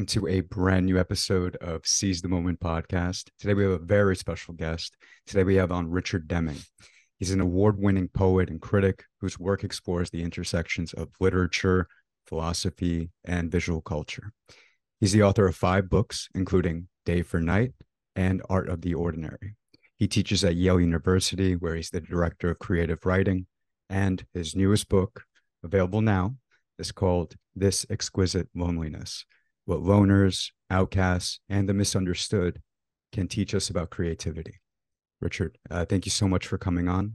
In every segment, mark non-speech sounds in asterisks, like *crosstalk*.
welcome to a brand new episode of Seize the Moment podcast. Today we have a very special guest. Today we have on Richard Deming. He's an award winning poet and critic whose work explores the intersections of literature, philosophy, and visual culture. He's the author of five books, including Day for Night and Art of the Ordinary. He teaches at Yale University, where he's the director of creative writing, and his newest book, available now, is called This Exquisite Loneliness What Loners, Outcasts, and the Misunderstood Can Teach Us About Creativity. Richard, uh, thank you so much for coming on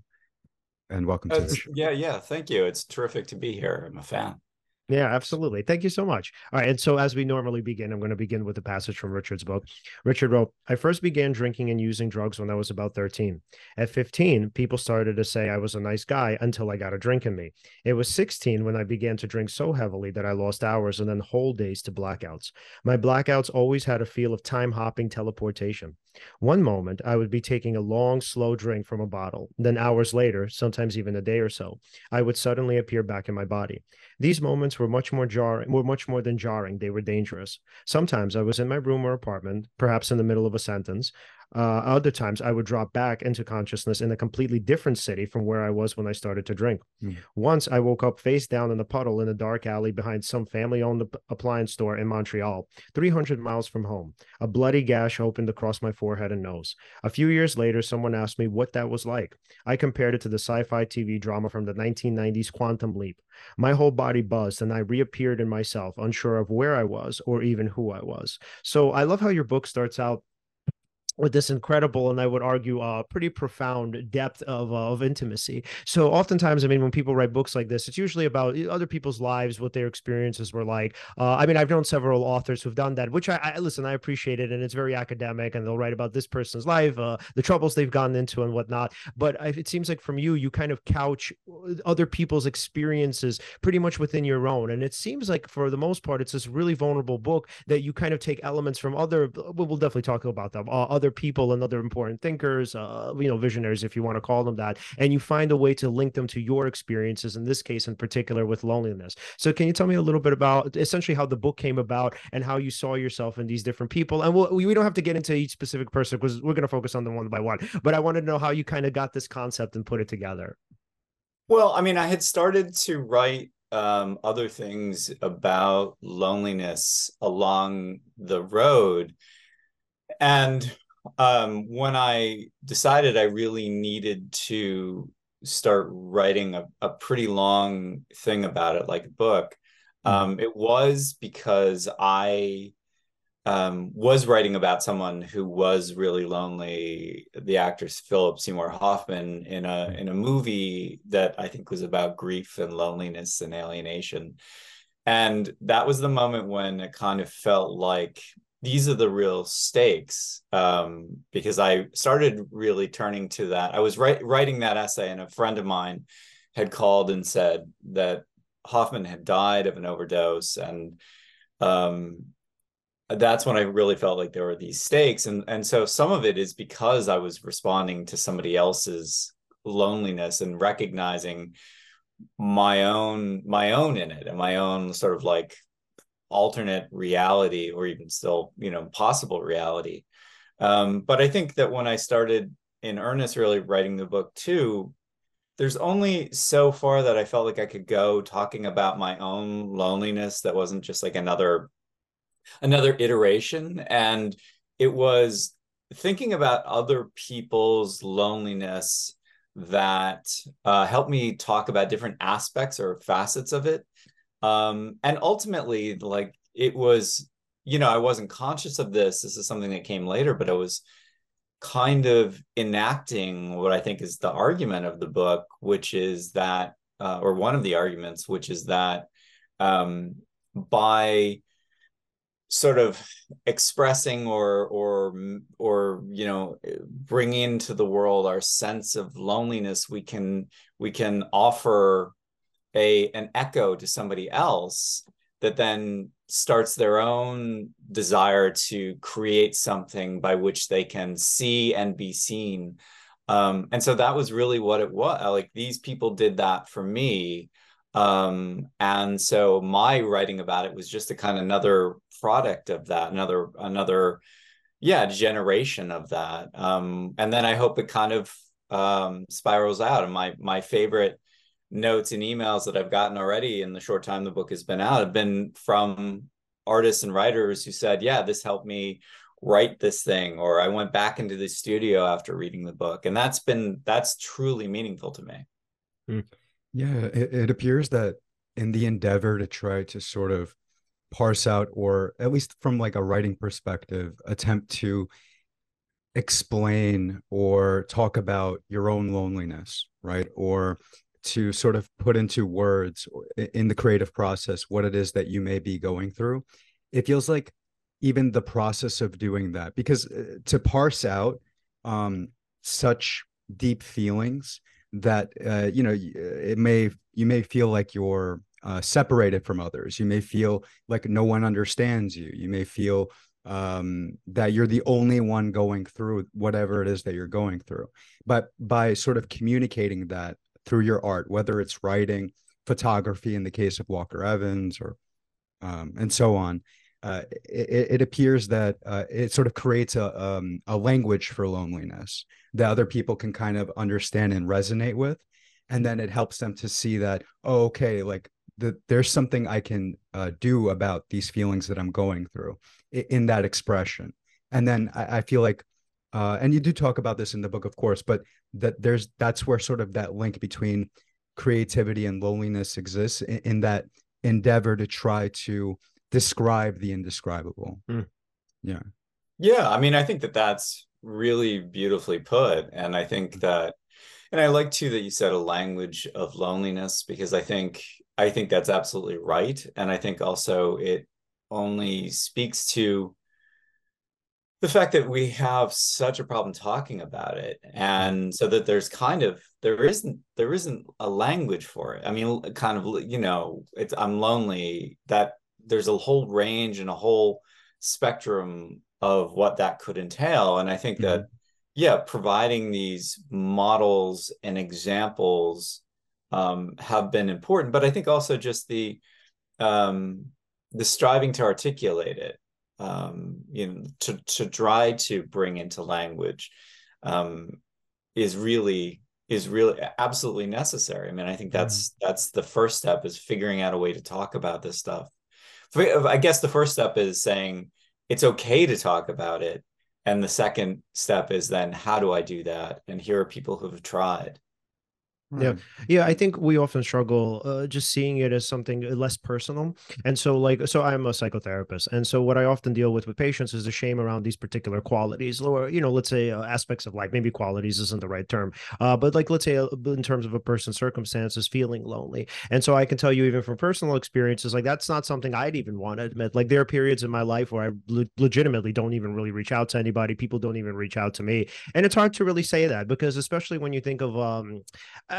and welcome to the show. Yeah, yeah. Thank you. It's terrific to be here. I'm a fan. Yeah, absolutely. Thank you so much. All right. And so, as we normally begin, I'm going to begin with a passage from Richard's book. Richard wrote I first began drinking and using drugs when I was about 13. At 15, people started to say I was a nice guy until I got a drink in me. It was 16 when I began to drink so heavily that I lost hours and then whole days to blackouts. My blackouts always had a feel of time hopping teleportation. One moment, I would be taking a long, slow drink from a bottle. Then, hours later, sometimes even a day or so, I would suddenly appear back in my body. These moments were much more jarring, were much more than jarring. They were dangerous. Sometimes I was in my room or apartment, perhaps in the middle of a sentence. Uh, other times, I would drop back into consciousness in a completely different city from where I was when I started to drink. Mm. Once, I woke up face down in a puddle in a dark alley behind some family owned appliance store in Montreal, 300 miles from home. A bloody gash opened across my forehead and nose. A few years later, someone asked me what that was like. I compared it to the sci fi TV drama from the 1990s Quantum Leap. My whole body buzzed and I reappeared in myself, unsure of where I was or even who I was. So I love how your book starts out with this incredible and I would argue uh pretty profound depth of uh, of intimacy. So oftentimes, I mean, when people write books like this, it's usually about other people's lives, what their experiences were like. Uh, I mean, I've known several authors who've done that, which I, I, listen, I appreciate it, and it's very academic, and they'll write about this person's life, uh, the troubles they've gotten into, and whatnot. But I, it seems like from you, you kind of couch uh, other people's experiences pretty much within your own, and it seems like for the most part, it's this really vulnerable book that you kind of take elements from other. We'll definitely talk about them, uh, other other people and other important thinkers, uh, you know, visionaries, if you want to call them that, and you find a way to link them to your experiences, in this case in particular with loneliness. So, can you tell me a little bit about essentially how the book came about and how you saw yourself in these different people? And we'll, we don't have to get into each specific person because we're going to focus on them one by one, but I want to know how you kind of got this concept and put it together. Well, I mean, I had started to write um, other things about loneliness along the road. And um, when I decided I really needed to start writing a, a pretty long thing about it, like a book, hmm. um, it was because I um, was writing about someone who was really lonely. The actress Philip Seymour Hoffman in a hmm. in a movie that I think was about grief and loneliness and alienation, and that was the moment when it kind of felt like these are the real stakes um, because I started really turning to that. I was write, writing that essay, and a friend of mine had called and said that Hoffman had died of an overdose, and um, that's when I really felt like there were these stakes, and and so some of it is because I was responding to somebody else's loneliness and recognizing my own my own in it and my own sort of like alternate reality or even still you know possible reality. Um, but i think that when i started in earnest really writing the book too there's only so far that i felt like i could go talking about my own loneliness that wasn't just like another another iteration. And it was thinking about other people's loneliness that uh, helped me talk about different aspects or facets of it um and ultimately like it was you know i wasn't conscious of this. This is something that came later but i was kind of enacting what i think is the argument of the book which is that uh, or one of the arguments which is that um by sort of expressing or or or you know bringing into the world our sense of loneliness we can we can offer a an echo to somebody else that then starts their own desire to create something by which they can see and be seen um, and so that was really what it was like these people did that for me Um, and so my writing about it was just a kind of another product of that, another another yeah generation of that. Um, and then I hope it kind of um, spirals out. And my my favorite notes and emails that I've gotten already in the short time the book has been out have been from artists and writers who said, "Yeah, this helped me write this thing," or "I went back into the studio after reading the book," and that's been that's truly meaningful to me. Hmm. Yeah, it, it appears that in the endeavor to try to sort of parse out, or at least from like a writing perspective, attempt to explain or talk about your own loneliness, right? Or to sort of put into words in the creative process what it is that you may be going through. It feels like even the process of doing that, because uh, to parse out um, such deep feelings that uh, you know it may you may feel like you're uh, separated from others. You may feel like no one understands you. You may feel um, that you're the only one going through whatever it is that you're going through. But by sort of communicating that through your art, whether it's writing, photography in the case of Walker Evans, or um, and so on, uh, it, it, appears that uh, it sort of creates a um, a language for loneliness that other people can kind of understand and resonate with, and then it helps them to see that oh, okay, like that there's something I can uh, do about these feelings that I'm going through in, in that expression. And then I, I feel like, uh, and you do talk about this in the book, of course, but that there's that's where sort of that link between creativity and loneliness exists in, in that endeavor to try to describe the indescribable. Mm. Yeah. Yeah. I mean, I think that that's really beautifully put. And I think that, and I like too that you said a language of loneliness because I think I think that's absolutely right. And I think also it only speaks to the fact that we have such a problem talking about it and so that there's kind of there isn't there isn't a language for it. I mean kind of you know it's i'm lonely that there's a whole range and a whole spectrum of what that could entail. And i think mm-hmm. that yeah providing these models and examples um, have been important, but I think also just the um, the striving to articulate it, um, you know, to to try to bring into language um, is really is really absolutely necessary. I mean, I think that's mm-hmm. that's the first step is figuring out a way to talk about this stuff. I guess the first step is saying it's okay to talk about it, and the second step is then how do I do that? And here are people who have tried. Yeah. Hmm. Yeah. I think we often struggle uh, just seeing it as something uh, less personal. And so, like, so I'm a psychotherapist. And so, what I often deal with with patients is the shame around these particular qualities, or, you know, let's say uh, aspects of life, maybe qualities isn't the right term, uh, but like, let's say uh, in terms of a person's circumstances, feeling lonely. And so, I can tell you, even from personal experiences, like, that's not something I'd even want to admit. Like, there are periods in my life where I le- legitimately don't even really reach out to anybody. People don't even reach out to me. And it's hard to really say that because, especially when you think of, um,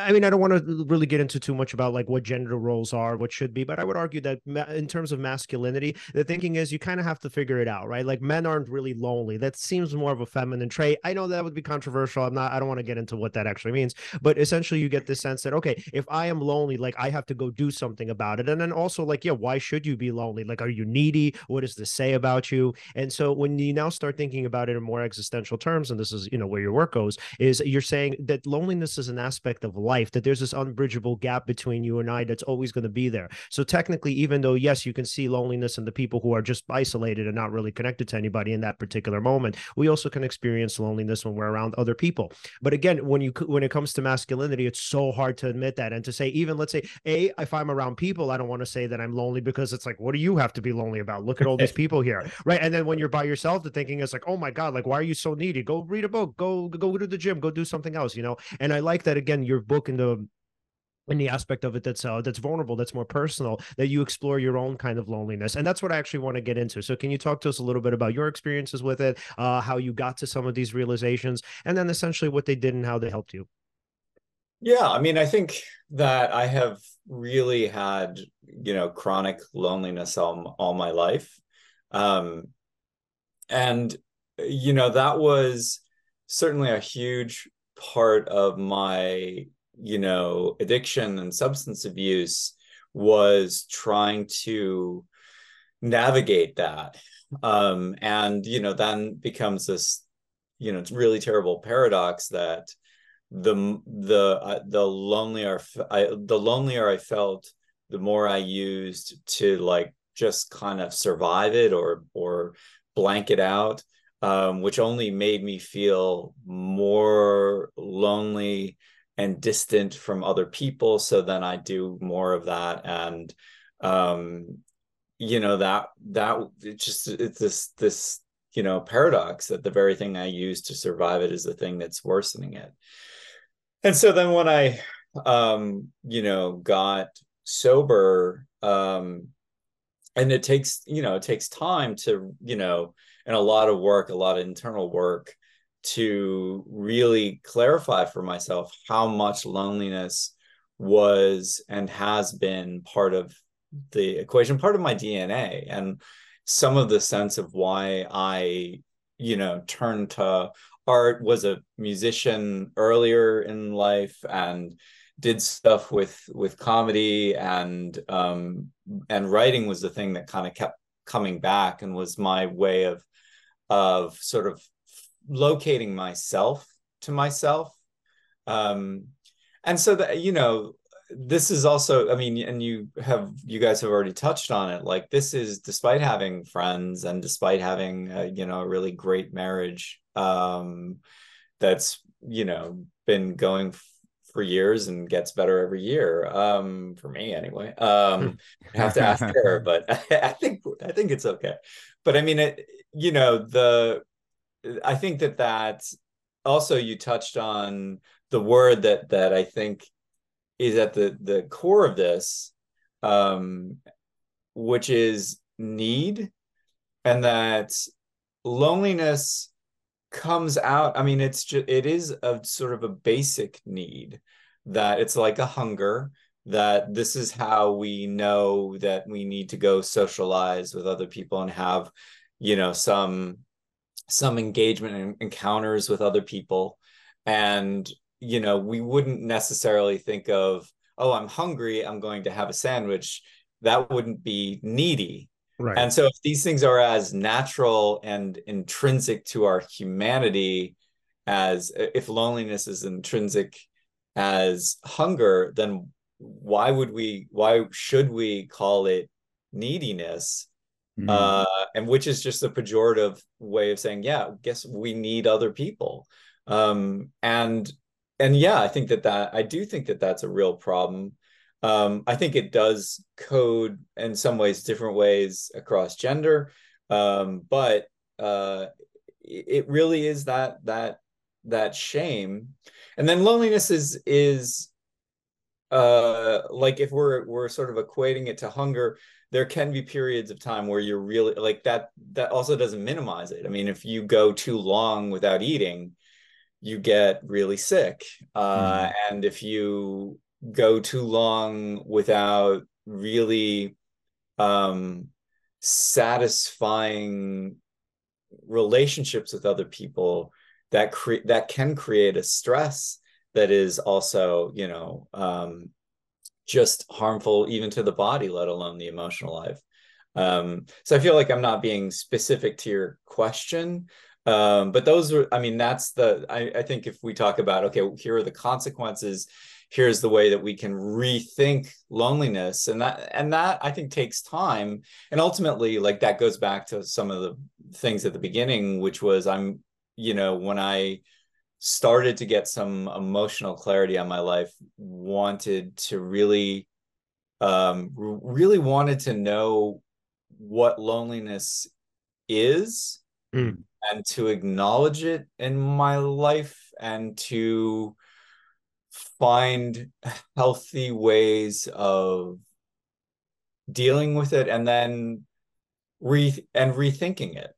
I mean, I don't want to really get into too much about like what gender roles are, what should be, but I would argue that in terms of masculinity, the thinking is you kind of have to figure it out, right? Like men aren't really lonely. That seems more of a feminine trait. I know that would be controversial. I'm not, I don't want to get into what that actually means, but essentially you get the sense that, okay, if I am lonely, like I have to go do something about it. And then also, like, yeah, why should you be lonely? Like, are you needy? What does this say about you? And so when you now start thinking about it in more existential terms, and this is, you know, where your work goes, is you're saying that loneliness is an aspect of life that there's this unbridgeable gap between you and I that's always going to be there. So technically, even though yes, you can see loneliness in the people who are just isolated and not really connected to anybody in that particular moment, we also can experience loneliness when we're around other people. But again, when you when it comes to masculinity, it's so hard to admit that and to say even let's say a if I'm around people, I don't want to say that I'm lonely because it's like what do you have to be lonely about? Look at all these *laughs* people here, right? And then when you're by yourself, the thinking is like, oh my god, like why are you so needy? Go read a book, go go to the gym, go do something else, you know. And I like that again. Your book in the in the aspect of it that's uh, that's vulnerable that's more personal that you explore your own kind of loneliness. And that's what i actually want to get into. So can you talk to us a little bit about your experiences with it uh, how you got to some of these realizations and then essentially what they did and how they helped you? Yeah i mean i think that i have really had you know chronic loneliness all, all my life. Um and you know that was certainly a huge part of my you know addiction and substance abuse was trying to navigate that. Um and you know then becomes this you know it's really terrible paradox that the the uh, the lonelier I, the lonelier I felt, the more I used to like just kind of survive it or or blank it out, um, which only made me feel more lonely and distant from other people. So then I do more of that, and um, you know that that just it's this this you know paradox that the very thing I use to survive it is the thing that's worsening it. And so then when I um you know got sober um and it takes you know it takes time to you know and a lot of work a lot of internal work to really clarify for myself how much loneliness was and has been part of the equation part of my dna and some of the sense of why I, you know, turned to art, was a musician earlier in life and did stuff with with comedy and um and writing was the thing that kind of kept coming back and was my way of of sort of locating myself to myself. Um and so that you know this is also i mean and you have you guys have already touched on it. Like this is despite having friends and despite having a, you know a really great marriage um that's you know been going f- for years and gets better every year um for me anyway. Um *laughs* I have to ask her but I, *laughs* I think i think it's okay. But i mean it you know the i think that that also you touched on the word that that i think is at the the core of this, um, which is need, and that loneliness comes out. I mean, it's just it is a sort of a basic need that it's like a hunger that this is how we know that we need to go socialize with other people and have you know some some engagement and encounters with other people and you know, we wouldn't necessarily think of, oh, I'm hungry, I'm going to have a sandwich. That wouldn't be needy. Right. And so if these things are as natural and intrinsic to our humanity as if loneliness is intrinsic as hunger, then why would we why should we call it neediness? Mm-hmm. Uh, and which is just a pejorative way of saying, yeah, guess we need other people. Um, and and yeah, I think that that I do think that that's a real problem. Um, I think it does code in some ways different ways across gender, um, but uh, it really is that that that shame, and then loneliness is is uh, like if we're we're sort of equating it to hunger, there can be periods of time where you're really like that. That also doesn't minimize it. I mean, if you go too long without eating, you get really sick. Uh, mm. And if you go too long without really um, satisfying relationships with other people, that create that can create a stress that is also, you know, um, just harmful even to the body, let alone the emotional life. Um, so I feel like I'm not being specific to your question, um, but those are, I mean, that's the, I, I think if we talk about, okay, here are the consequences, here's the way that we can rethink loneliness. And that, and that I think takes time. And ultimately, like that goes back to some of the things at the beginning, which was I'm, you know, when I, started to get some emotional clarity on my life wanted to really um really wanted to know what loneliness is mm and to acknowledge it in my life and to find healthy ways of dealing with it and then re and rethinking it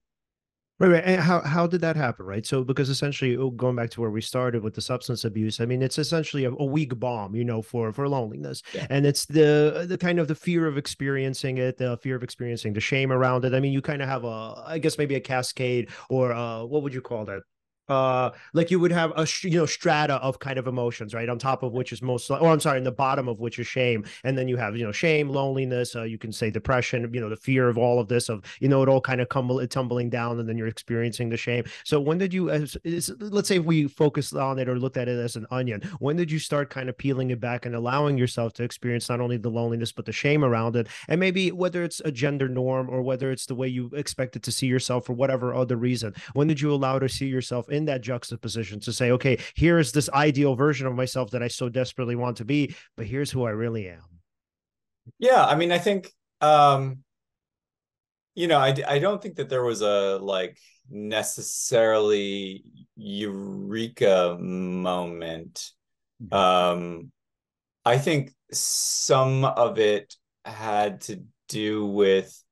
Right, right. And how how did that happen? Right. So because essentially, oh, going back to where we started with the substance abuse, I mean, it's essentially a, a weak bomb, you know, for for loneliness, yeah. and it's the the kind of the fear of experiencing it, the fear of experiencing the shame around it. I mean, you kind of have a, I guess maybe a cascade or uh, what would you call that? Uh like you would have a you know strata of kind of emotions right? On top of which is most or i'm sorry in the bottom of which is shame. And then you have you know shame loneliness uh, you can say depression you know the fear of all of this of you know it all kind of come tumbling down and then you're experiencing the shame. So when did you as is, let's say we focused on it or looked at it as an onion when did you start kind of peeling it back and allowing yourself to experience not only the loneliness but the shame around it? And maybe whether it's a gender norm or whether it's the way you expected to see yourself for whatever other reason when did you allow to see yourself in in that juxtaposition to say, okay, here is this ideal version of myself that I so desperately want to be, but here's who I really am. Yeah, I mean, I think um you know, I I don't think that there was a like necessarily eureka moment. Mm-hmm. Um I think some of it had to do with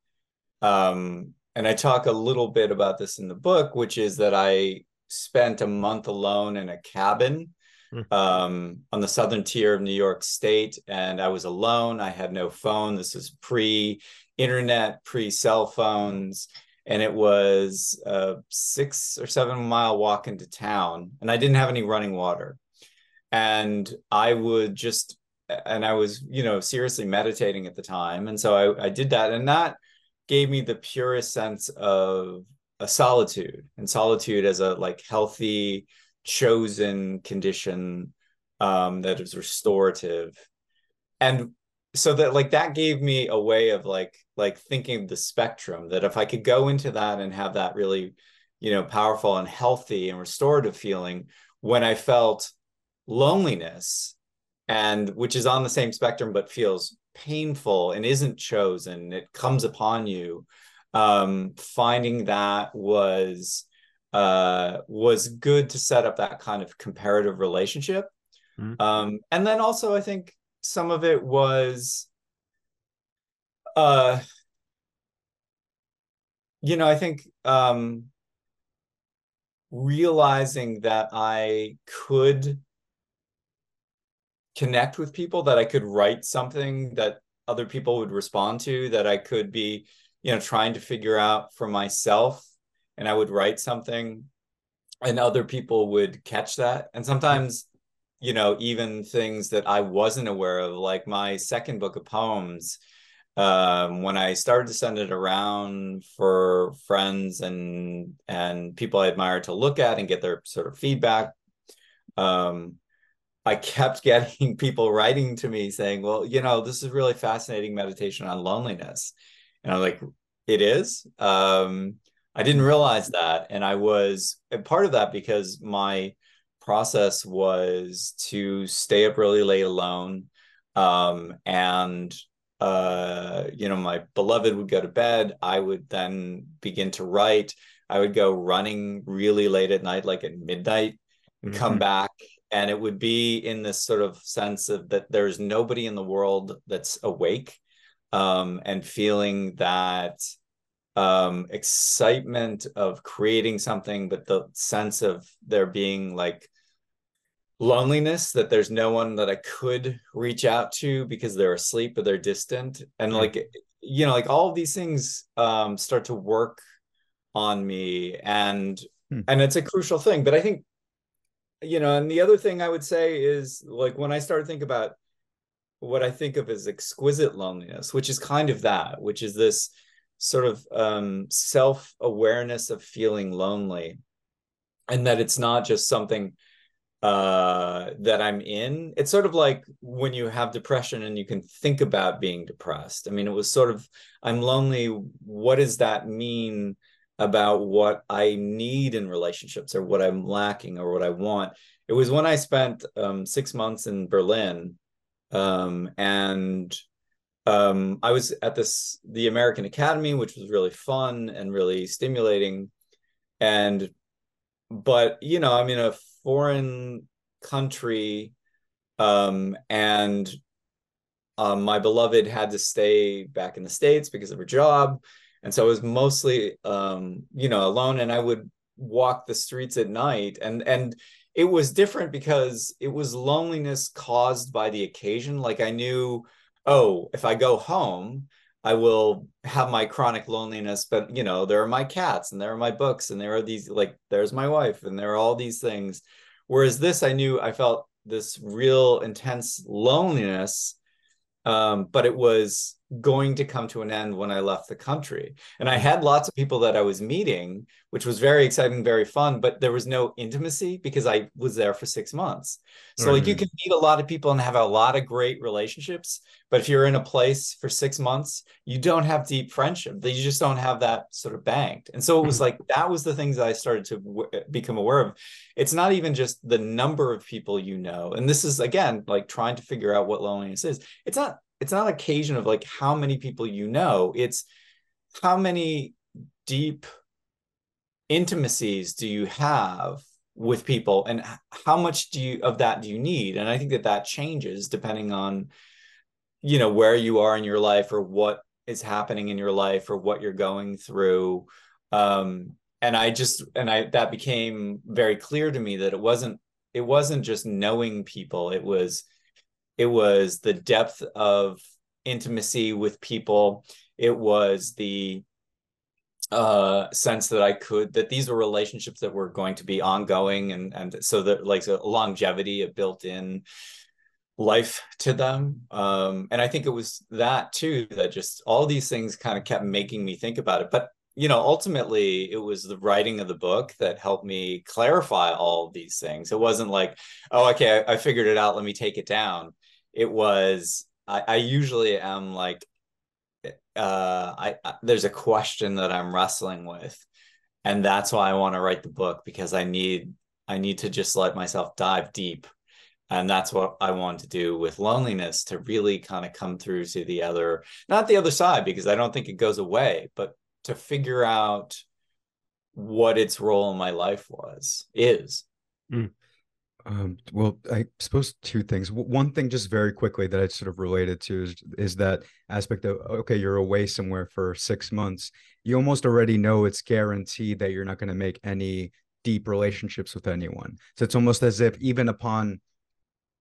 um and I talk a little bit about this in the book, which is that I spent a month alone in a cabin hmm. um, on the southern tier of New York State, and I was alone. I had no phone. This was pre internet, pre cell phones, and it was a six or seven mile walk into town, and I didn't have any running water. And I would just, and I was, you know, seriously meditating at the time. And so I, I did that. And that gave me the purest sense of a solitude and solitude as a like healthy chosen condition um that is restorative. And so that like that gave me a way of like like thinking the spectrum that if i could go into that and have that really you know powerful and healthy and restorative feeling when i felt loneliness and which is on the same spectrum but feels painful and isn't chosen it comes upon you um, finding that was uh, was good to set up that kind of comparative relationship. Mm-hmm. Um, and then also, I think some of it was, uh, you know, I think um, realizing that I could connect with people, that I could write something that other people would respond to, that I could be you know trying to figure out for myself and i would write something and other people would catch that. And sometimes you know even things that i wasn't aware of like my second book of poems um, when i started to send it around for friends and and people i admire to look at and get their sort of feedback um, i kept *laughs* getting people writing to me saying well you know this is really fascinating meditation on loneliness and I'm like, it is. Um, I didn't realize that. And I was and part of that because my process was to stay up really late alone. Um, and uh, you know, my beloved would go to bed. I would then begin to write. I would go running really late at night, like at midnight, and mm-hmm. come back. And it would be in this sort of sense of that there's nobody in the world that's awake um, and feeling that um, excitement of creating something, but the sense of there being like loneliness that there's no one that I could reach out to because they're asleep or they're distant. And like, you know, like all of these things um, start to work on me and hmm. and it's a crucial thing. But I think, you know, and the other thing I would say is like when I started thinking about what I think of as exquisite loneliness, which is kind of that, which is this sort of um, self awareness of feeling lonely, and that it's not just something uh, that I'm in. It's sort of like when you have depression and you can think about being depressed. I mean, it was sort of, I'm lonely. What does that mean about what I need in relationships or what I'm lacking or what I want? It was when I spent um, six months in Berlin um, and um, I was at this the American Academy, which was really fun and really stimulating. And but you know, I'm in a foreign country, um, and um, my beloved had to stay back in the states because of her job, and so I was mostly um, you know alone. And I would walk the streets at night, and and it was different because it was loneliness caused by the occasion. Like I knew, oh, if I go home, I will have my chronic loneliness, but you know, there are my cats and there are my books and there are these like there's my wife and there are all these things. Whereas this, I knew I felt this real intense loneliness, um, but it was going to come to an end when I left the country. And I had lots of people that I was meeting, which was very exciting, very fun, but there was no intimacy because I was there for six months. So, like, you mm-hmm. can meet a lot of people and have a lot of great relationships. But if you're in a place for six months, you don't have deep friendship. You just don't have that sort of banked. And so it was mm-hmm. like that was the things that I started to w- uh, become aware of. It's not even just the number of people you know. And this is, again, like trying to figure out what loneliness is. It's not it's not occasion of like how many people you know it's how many deep intimacies do you have with people and how much do you of that do you need? And i think that that changes depending on you know where you are in your life or what is happening in your life or what you're going through. Um and i just and i that became very clear to me that it wasn't it wasn't just knowing people it was it was the depth of intimacy with people. It was the uh sense that i could that these were relationships that were going to be ongoing and and so that like a longevity a built-in life to them. Um and i think it was that too that just all these things kind of kept making me think about it. But you know ultimately it was the writing of the book that helped me clarify all these things. It wasn't like oh okay I, I figured it out let me take it down it was I, I usually am like uh I, I there's a question that I'm wrestling with and that's why I want to write the book because I need I need to just let myself dive deep and that's what I want to do with loneliness to really kind of come through to the other not the other side because I don't think it goes away but to figure out what its role in my life was is mm. Um, well, I suppose two things. One thing, just very quickly, that I sort of related to is, is that aspect of okay, you're away somewhere for six months. You almost already know it's guaranteed that you're not going to make any deep relationships with anyone. So it's almost as if even upon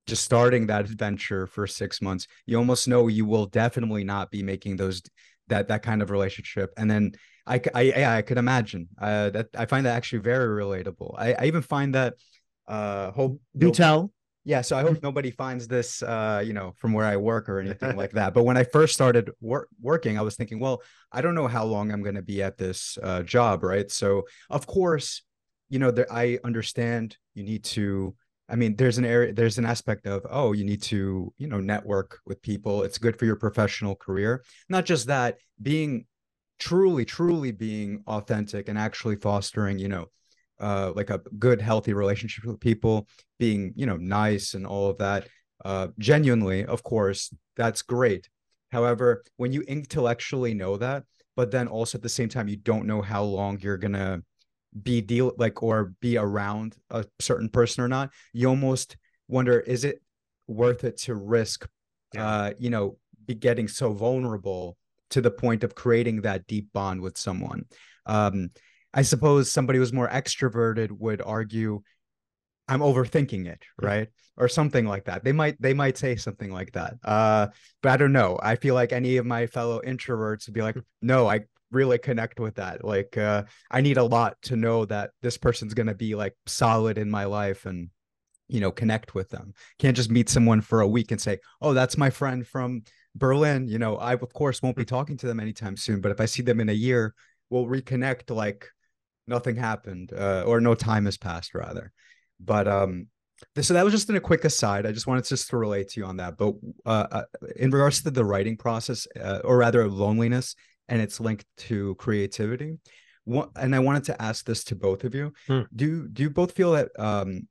just starting that adventure for six months, you almost know you will definitely not be making those that that kind of relationship. And then I I I could imagine uh, that I find that actually very relatable. I, I even find that uh hope do tell. Yeah so i hope nobody finds this uh you know from where i work or anything like that. But when i first started wor- working i was thinking well i don't know how long i'm going to be at this uh, job right? So of course you know there, i understand you need to i mean there's an area there's an aspect of oh you need to you know network with people. It's good for your professional career. Not just that being truly truly being authentic and actually fostering you know uh, like a good, healthy relationship with people, being, you know, nice and all of that. Uh, genuinely, of course, that's great. However, when you intellectually know that, but then also at the same time, you don't know how long you're gonna be deal like or be around a certain person or not, you almost wonder, is it worth it to risk, yeah. uh, you know, be getting so vulnerable to the point of creating that deep bond with someone? Um, I suppose somebody who's more extroverted would argue I'm overthinking it, right? Or something like that. They might they might say something like that. Uh, but I don't know. I feel like any of my fellow introverts would be like, no, I really connect with that. Like uh, I need a lot to know that this person's gonna be like solid in my life and you know connect with them. Can't just meet someone for a week and say, oh, that's my friend from Berlin. You know, I of course won't be mm. talking to them anytime soon, but if I see them in a year, we'll reconnect like nothing happened uh, or no time has passed rather. But um so that was just in a quick aside. I just wanted just to relate to you on that. But uh, uh in regards to the writing process uh, or rather loneliness and its linked to creativity what, and i wanted to ask this to both of you. Hmm. do do you both feel that um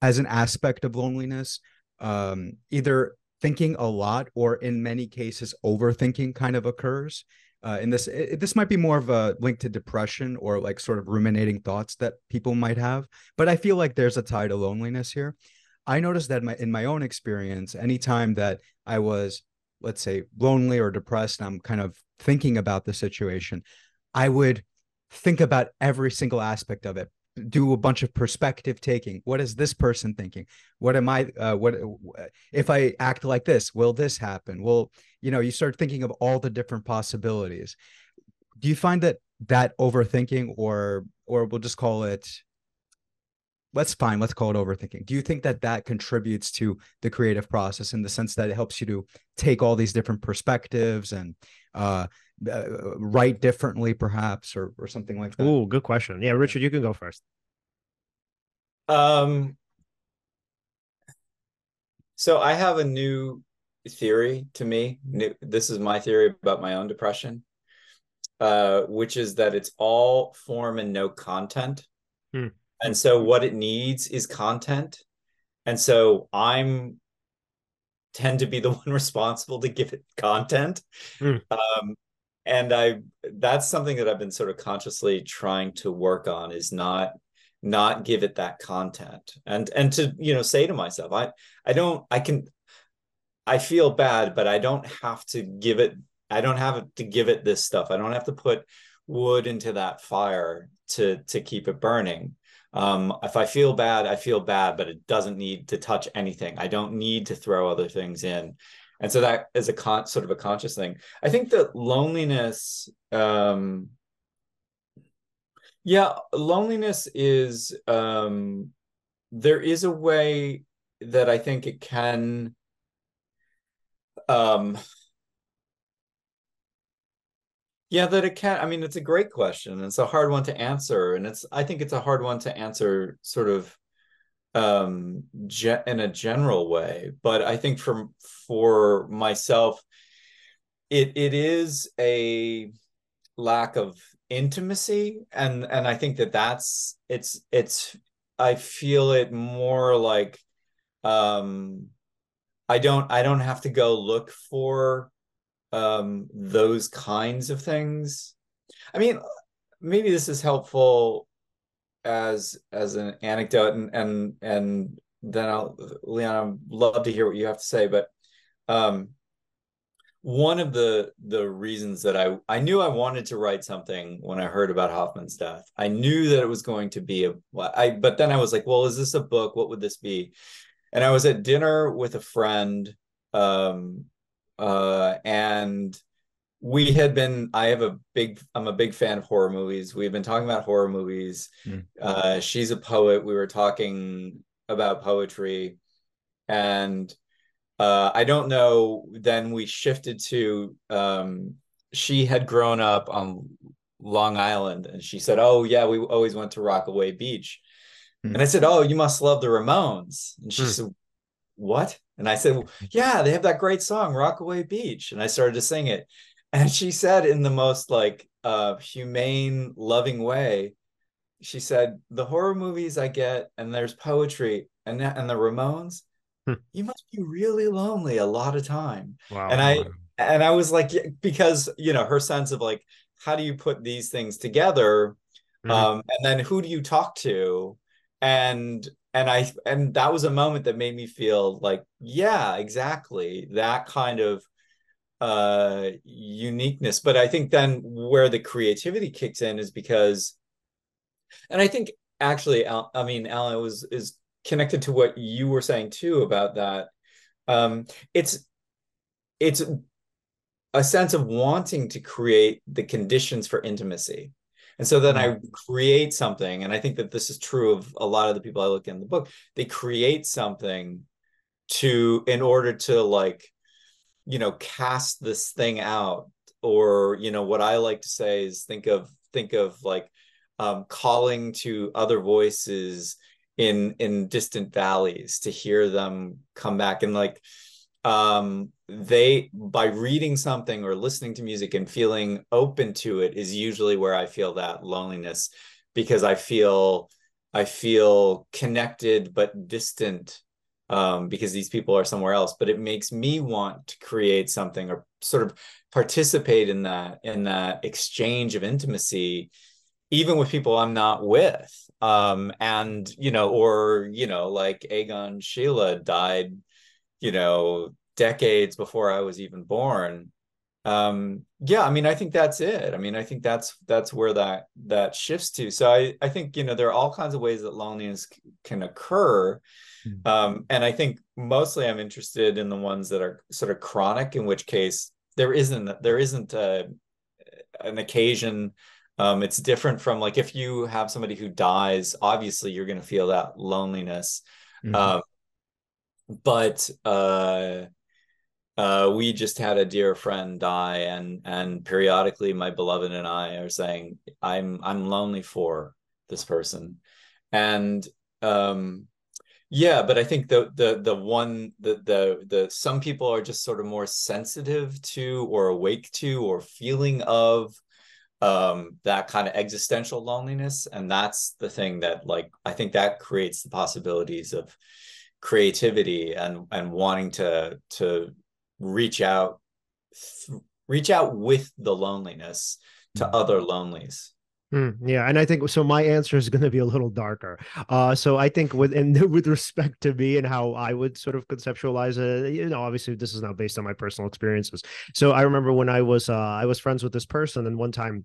as an aspect of loneliness um either thinking a lot or in many cases overthinking kind of occurs uh, and this it, this might be more of a link to depression or like sort of ruminating thoughts that people might have but i feel like there's a tie to loneliness here. I noticed that my, in my own experience anytime that i was let's say lonely or depressed i'm kind of thinking about the situation i would think about every single aspect of it do a bunch of perspective taking. What is this person thinking? What am I? Uh, what if I act like this? Will this happen? Well, you know, you start thinking of all the different possibilities. Do you find that that overthinking, or or we'll just call it let's fine let's call it overthinking do you think that that contributes to the creative process in the sense that it helps you to take all these different perspectives and uh, uh write differently perhaps or or something like that oh good question yeah richard you can go first um so i have a new theory to me new, this is my theory about my own depression uh which is that it's all form and no content hmm. And so what it needs is content. And so I'm tend to be the *laughs* one responsible to give it content. Mm. Um, and I that's something that I've been sort of consciously trying to work on is not not give it that content and and to you know say to myself I I don't I can I feel bad but I don't have to give it I don't have to give it this stuff I don't have to put wood into that fire to to keep it burning um, if I feel bad, I feel bad, but it doesn't need to touch anything. I don't need to throw other things in. And so that is a con- sort of a conscious thing. I think that loneliness, um, yeah, loneliness is, um, there is a way that I think it can, um, yeah, that it can. I mean, it's a great question. It's a hard one to answer, and it's. I think it's a hard one to answer, sort of, um, ge- in a general way. But I think for for myself, it it is a lack of intimacy, and and I think that that's it's it's. I feel it more like, um, I don't I don't have to go look for um, those kinds of things. I mean, maybe this is helpful as as an anecdote, and and and then I'll Leon, I'd love to hear what you have to say. But um, one of the the reasons that I I knew I wanted to write something when I heard about Hoffman's death. I knew that it was going to be a I but then I was like, well, is this a book? What would this be? And I was at dinner with a friend um uh, and we had been i have a big i'm a big fan of horror movies we've been talking about horror movies mm. uh, she's a poet we were talking about poetry and uh, i don't know then we shifted to um, she had grown up on long island and she said oh yeah we always went to rockaway beach mm. and i said oh you must love the ramones and she mm. said what and I said, yeah, they have that great song, Rockaway Beach. And I started to sing it. And she said in the most like uh, humane, loving way, she said, the horror movies I get, and there's poetry and, and the Ramones, hmm. you must be really lonely a lot of time. Wow. And I, and I was like, because, you know, her sense of like, how do you put these things together? Mm-hmm. Um, and then who do you talk to? And and I and that was a moment that made me feel like yeah exactly that kind of uh uniqueness but I think then where the creativity kicks in is because and I think actually I mean Alan was is connected to what you were saying too about that um it's it's a sense of wanting to create the conditions for intimacy and so then I mm-hmm. create something. And I think that this is true of a lot of the people I look in the book. They create something to, in order to like, you know, cast this thing out. Or, you know, what I like to say is think of, think of like um, calling to other voices in in distant valleys to hear them come back and like um they by reading something or listening to music and feeling open to it is usually where i feel that loneliness because i feel i feel connected but distant um, because these people are somewhere else but it makes me want to create something or sort of participate in that in that exchange of intimacy even with people i'm not with um, and you know or you know like Egon Schiele died you know decades before I was even born. Um yeah i mean i think that's it. I mean i think that's that's where that that shifts to. So i i think you know there are all kinds of ways that loneliness c- can occur. Mm-hmm. um and i think mostly i'm interested in the ones that are sort of chronic in which case there isn't there isn't a, an occasion. Um it's different from like if you have somebody who dies obviously you're going to feel that loneliness. Mm-hmm. um but uh uh, we just had a dear friend die, and and periodically my beloved and I are saying, "I'm I'm lonely for this person," and um, yeah, but I think the the the one the the the some people are just sort of more sensitive to or awake to or feeling of um that kind of existential loneliness and that's the thing that like i think that creates the possibilities of creativity and and wanting to to reach out reach out with the loneliness to mm-hmm. other lonelies Mm, yeah, and I think so. My answer is going to be a little darker. Uh, so I think with and *laughs* with respect to me and how I would sort of conceptualize it, you know, obviously this is not based on my personal experiences. So I remember when I was uh, I was friends with this person, and one time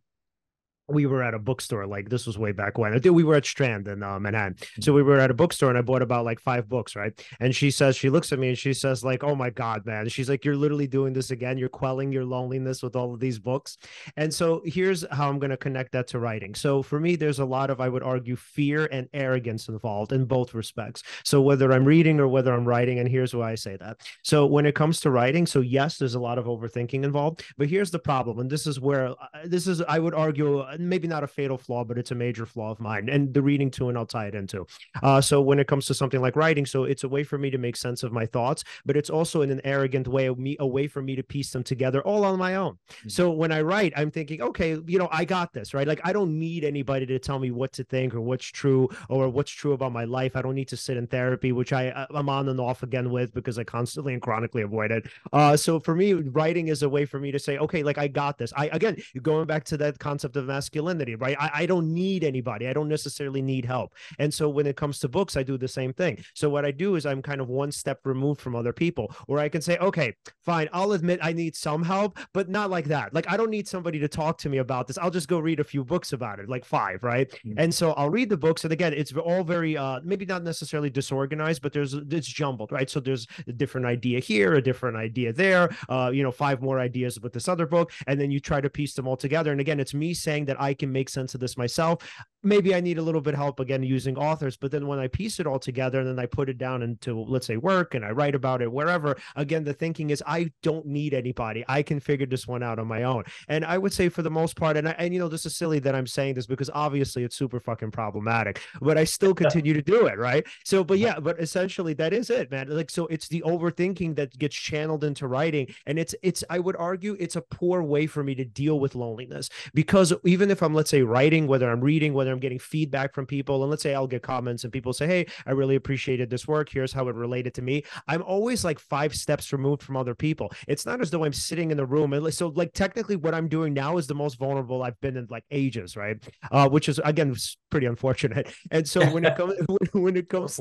we were at a bookstore like this was way back when. We were at strand in uh, manhattan. So we were at a bookstore and i bought about like five books right? And she says she looks at me and she says like oh my god man. She's like you're literally doing this again. You're quelling your loneliness with all of these books. And so here's how i'm going to connect that to writing. So for me there's a lot of i would argue fear and arrogance involved in both respects. So whether i'm reading or whether i'm writing and here's why i say that. So when it comes to writing so yes there's a lot of overthinking involved but here's the problem and this is where uh, this is i would argue maybe not a fatal flaw, but it's a major flaw of mine. And the reading too, and I'll tie it into. Uh, so when it comes to something like writing, so it's a way for me to make sense of my thoughts, but it's also in an arrogant way, of me, a way for me to piece them together all on my own. Mm-hmm. So when I write, I'm thinking, okay, you know, I got this, right? Like I don't need anybody to tell me what to think or what's true or what's true about my life. I don't need to sit in therapy, which I I'm on and off again with because I constantly and chronically avoid it. Uh, so for me, writing is a way for me to say, okay, like I got this. I again going back to that concept of masculinity masculinity, right? I, I don't need anybody. I don't necessarily need help. And so when it comes to books, I do the same thing. So what I do is I'm kind of one step removed from other people, where I can say, okay, fine, I'll admit I need some help, but not like that. Like I don't need somebody to talk to me about this. I'll just go read a few books about it, like five, right? Mm-hmm. And so I'll read the books. And again, it's all very uh maybe not necessarily disorganized, but there's it's jumbled, right? So there's a different idea here, a different idea there, uh, you know, five more ideas with this other book, and then you try to piece them all together. And again, it's me saying that I can make sense of this myself. Maybe I need a little bit help again using authors, but then when I piece it all together and then I put it down into let's say work and I write about it wherever, again the thinking is I don't need anybody. I can figure this one out on my own. And I would say for the most part, and I, and you know this is silly that I'm saying this because obviously it's super fucking problematic, but I still continue to do it, right? So, but yeah, but essentially that is it, man. Like so, it's the overthinking that gets channeled into writing, and it's it's I would argue it's a poor way for me to deal with loneliness because even if I'm let's say writing, whether I'm reading, whether I'm getting feedback from people, and let's say I'll get comments and people say, Hey, I really appreciated this work. Here's how it related to me. I'm always like five steps removed from other people. It's not as though I'm sitting in the room. And so, like, technically, what I'm doing now is the most vulnerable I've been in like ages, right? Uh, which is, again, pretty unfortunate. *laughs* And so, when it comes, *laughs* when it comes,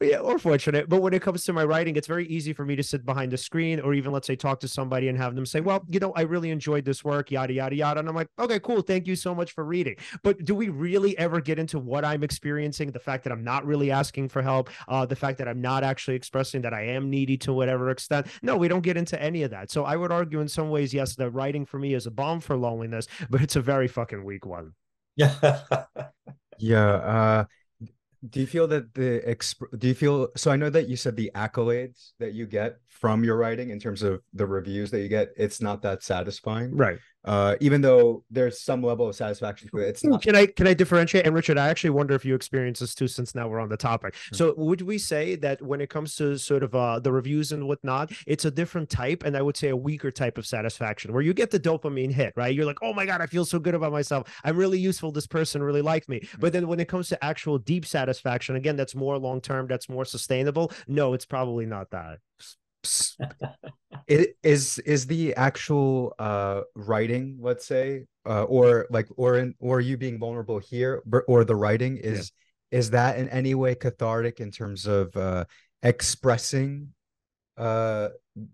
yeah, or fortunate, but when it comes to my writing, it's very easy for me to sit behind the screen or even, let's say, talk to somebody and have them say, Well, you know, I really enjoyed this work, yada, yada, yada. And I'm like, Okay, cool. Thank you so much for reading. But do we really ever get into what I'm experiencing? The fact that I'm not really asking for help, uh, the fact that I'm not actually expressing that I am needy to whatever extent. No, we don't get into any of that. So I would argue in some ways, yes, the writing for me is a balm for loneliness, *laughs* but it's a very fucking weak one. Yeah. *laughs* yeah. Uh, do you feel that the exp- do you feel so i know that you said the accolades that you get from your writing in terms of the reviews that you get it's not that satisfying right uh, even though there's some level of satisfaction to it. It's not. Can I can I differentiate? And Richard, I actually wonder if you experience this too, since now we're on the topic. Mm-hmm. So would we say that when it comes to sort of uh, the reviews and whatnot, it's a different type, and I would say a weaker type of satisfaction, where you get the dopamine hit, right? You're like, oh my god, I feel so good about myself. I'm really useful. This person really liked me. Mm-hmm. But then when it comes to actual deep satisfaction, again, that's more long term, that's more sustainable. No, it's probably not that it is is the actual uh writing let's say uh or like or in or you being vulnerable here or the writing is yeah. is that in any way cathartic in terms of uh expressing uh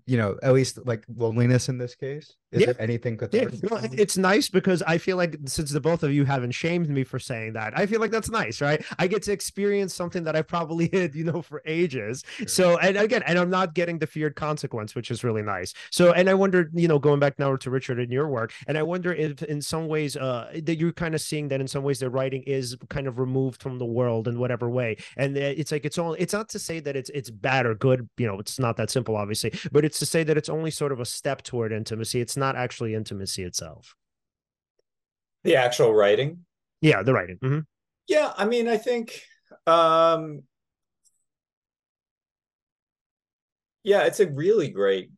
you know, at least like loneliness in this case? Is Yeah. there anything Yeah, no, it's nice because I feel like since the both of you haven't shamed me for saying that, I feel like that's nice, right? I get to experience something that I probably *laughs* hid, you know, for ages. So, and again, and I'm not getting the feared consequence, which is really nice. So, and I wonder, you know, going back now to Richard and your work, and I wonder if in some ways uh, that you're kind of seeing that in some ways the writing is kind of removed from the world in whatever way, and uh, it's like it's all. It's not to say that it's it's bad or good, you know, it's not that simple, obviously, but it's to say that it's only sort of a step toward intimacy. It's not actually intimacy itself. The actual writing. Yeah, the writing. Mhm. Yeah, I mean, I think um yeah, it's a really great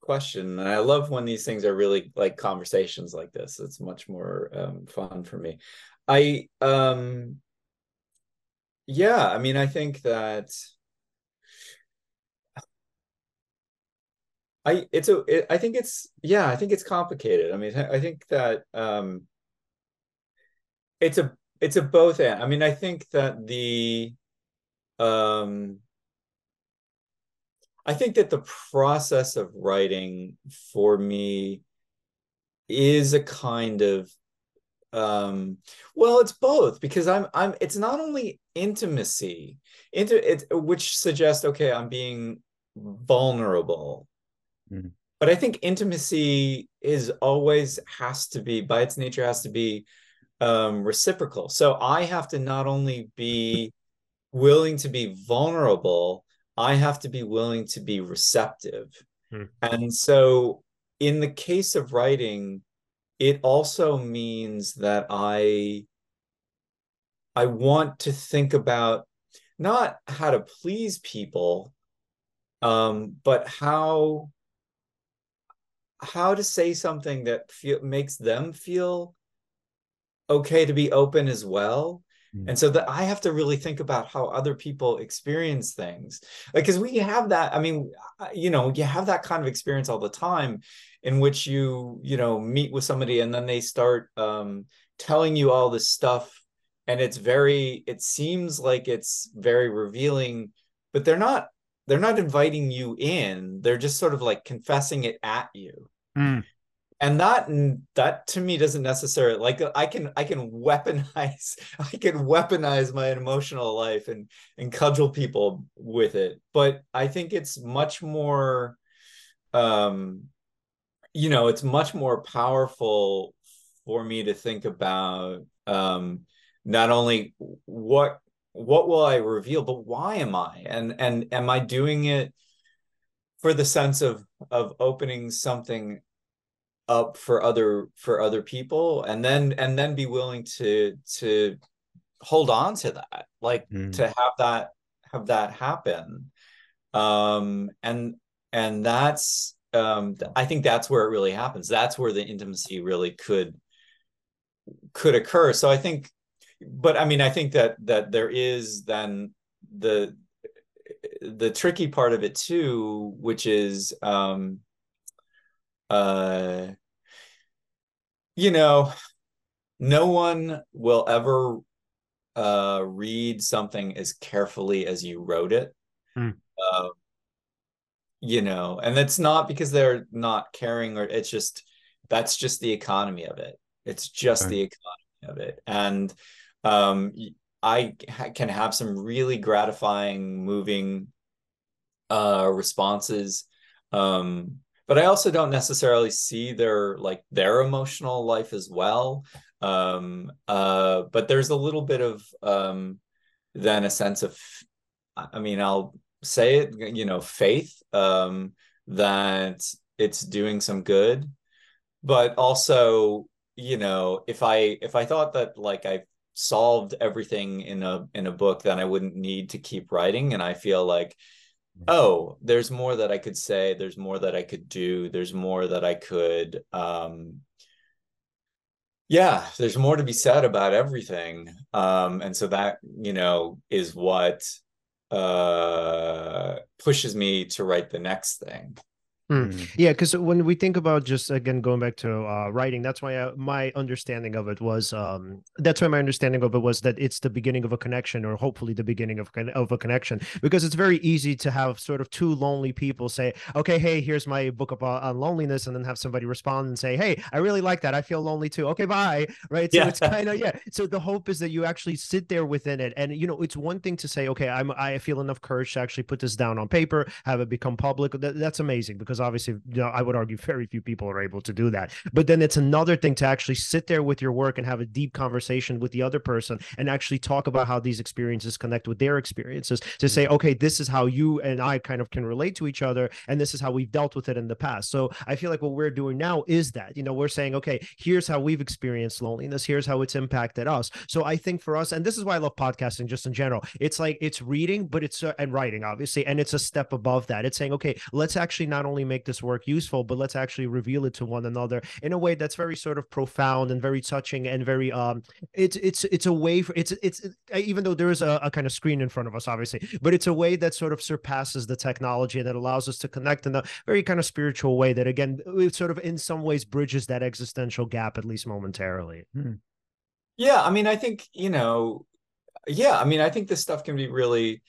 question. And I love when these things are really like conversations like this. It's much more um fun for me. I um yeah, I mean, I think that I it's a it, I think it's yeah, I think it's complicated. I mean, I think that um it's a it's a both and. I mean, I think that the um I think that the process of writing for me is a kind of um well it's both because i'm i'm it's not only intimacy into it which suggests okay i'm being vulnerable Mhm. but i think intimacy is always has to be by its nature has to be um reciprocal so i have to not only be willing to be vulnerable i have to be willing to be receptive Hmm. and so in the case of writing it also means that i i want to think about not how to please people um but how how to say something that feel, makes them feel okay to be open as well Mm. and so that i have to really think about how other people experience things like because we have that i mean you know you have that kind of experience all the time in which you you know meet with somebody and then they start um telling you all this stuff and it's very it seems like it's very revealing but they're not they're not inviting you in they're just sort of like confessing it at you Mm. and that that to me doesn't necessarily like i can i can weaponize *laughs* i can weaponize my emotional life and and cudgel people with it but i think it's much more um you know it's much more powerful for me to think about um not only what what will i reveal? But why am i? And and am i doing it for the sense of of opening something up for other for other people? And then and then be willing to to hold on to that like Mm. to have that have that happen. Um and and that's um i think that's where it really happens. That's where the intimacy really could could occur. So i think but i mean i think that that there is then the the tricky part of it too which is um uh you know no one will ever uh read something as carefully as you wrote it Hmm. uh, you know and it's not because they're not caring or it's just that's just the economy of it it's just Okay. the economy of it and um i can have some really gratifying moving uh responses. Um but i also don't necessarily see their like their emotional life as well. Um uh but there's a little bit of um then a sense of i mean i'll say it you know faith um that it's doing some good. But also you know if i if i thought that like i solved everything in a in a book then i wouldn't need to keep writing. And i feel like oh there's more that i could say there's more that i could do there's more that i could um yeah there's more to be said about everything. Um and so that you know is what uh pushes me to write the next thing Mm. Yeah, because when we think about just again going back to uh, writing, that's why I, uh, my understanding of it was um, that's why my understanding of it was that it's the beginning of a connection, or hopefully the beginning of of a connection. Because it's very easy to have sort of two lonely people say, "Okay, hey, here's my book about on loneliness," and then have somebody respond and say, "Hey, I really like that. I feel lonely too. Okay, bye." Right. So yeah. it's kind of yeah. So the hope is that you actually sit there within it, and you know, it's one thing to say, "Okay, I'm I feel enough courage to actually put this down on paper, have it become public." That, that's amazing because obviously, you know I would argue very few people are able to do that. But then it's another thing to actually sit there with your work and have a deep conversation with the other person and actually talk about how these experiences connect with their experiences to say, mm-hmm. okay, this is how you and I kind of can relate to each other. And this is how we've dealt with it in the past. So I feel like what we're doing now is that, you know, we're saying, okay, here's how we've experienced loneliness. Here's how it's impacted us. So I think for us, and this is why I love podcasting just in general, it's like it's reading, but it's uh, and writing, obviously. And it's a step above that. It's saying, okay, let's actually not only make this work useful useful, but let's actually reveal it to one another in a way that's very sort of profound and very touching and very um it's it's it's a way for it's it's even though there is a, a kind of screen in front of us, obviously, but it's a way that sort of surpasses the technology and that allows us to connect in a very kind of spiritual way that again it sort of in some ways bridges that existential gap at least momentarily. Hmm. Yeah, I mean, I think you know, yeah, I mean, I think this stuff can be really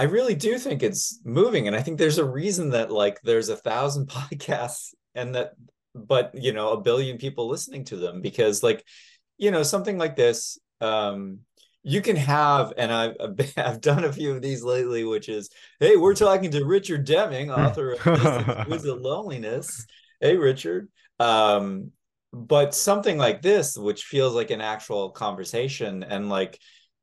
I really do think it's moving. And I think there's a reason that like there's a thousand *laughs* podcasts and that, but you know, a billion people listening to them because like, you know, something like this, um, you can have, and I've, I've *laughs* done a few of these lately, which is, hey, we're talking to Richard Deming, author of Exquisite *laughs* Loneliness. Hey, Richard. Um, but something like this, which feels like an actual conversation and like,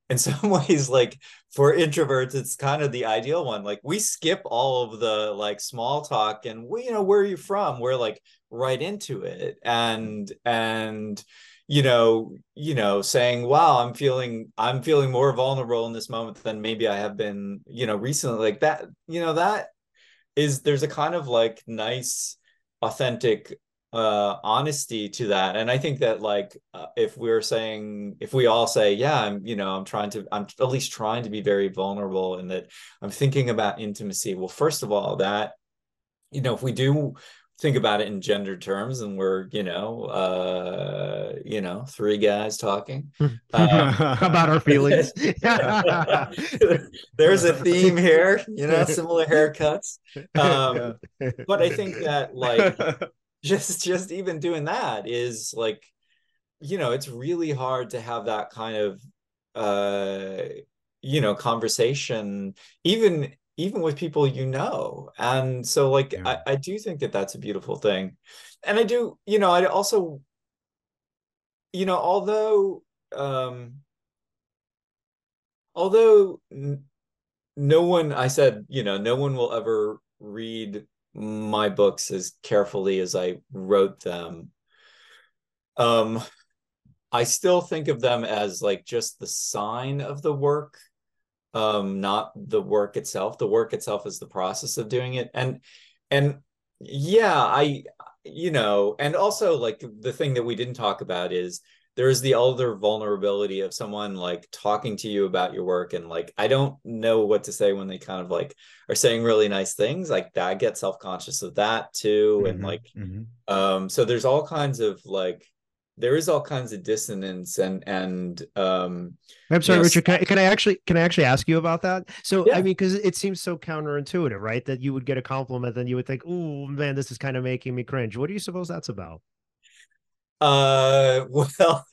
in *laughs* some ways like for introverts it's kind of the ideal one. Like we skip all of the like small talk and we you know where are you from we're like right into it. And and you know you know saying wow i'm feeling i'm feeling more vulnerable in this moment than maybe i have been you know recently. Like that you know that is there's a kind of like nice authentic uh honesty to that. And i think that like uh, if we're saying if we all say yeah i'm you know i'm trying to i'm at least trying to be very vulnerable and that i'm thinking about intimacy well first of all that you know if we do think about it in gender terms and we're you know uh you know three guys talking um, *laughs* about our feelings. *laughs* There's a theme here you know similar haircuts. *laughs* Um but i think that like *laughs* just just even doing that is like you know it's really hard to have that kind of uh you know conversation even even with people you know and so like yeah. I, I do think that that's a beautiful thing and i do you know i also you know although um although no one i said you know no one will ever read my books as carefully as I wrote them. Um, I still think of them as like just the sign of the work, um, not the work itself. The work itself is the process of doing it. And and yeah, I you know, and also like the thing that we didn't talk about is there's the other vulnerability of someone like talking to you about your work and like i don't know what to say when they kind of like are saying really nice things like that I get self-conscious of that too mm-hmm, and like mm-hmm. um so there's all kinds of like there is all kinds of dissonance and and um i'm sorry you know, richard can I, can I actually can i actually ask you about that so yeah. i mean because it seems so counterintuitive right that you would get a compliment and you would think oh man this is kind of making me cringe what do you suppose that's about uh, *laughs* well,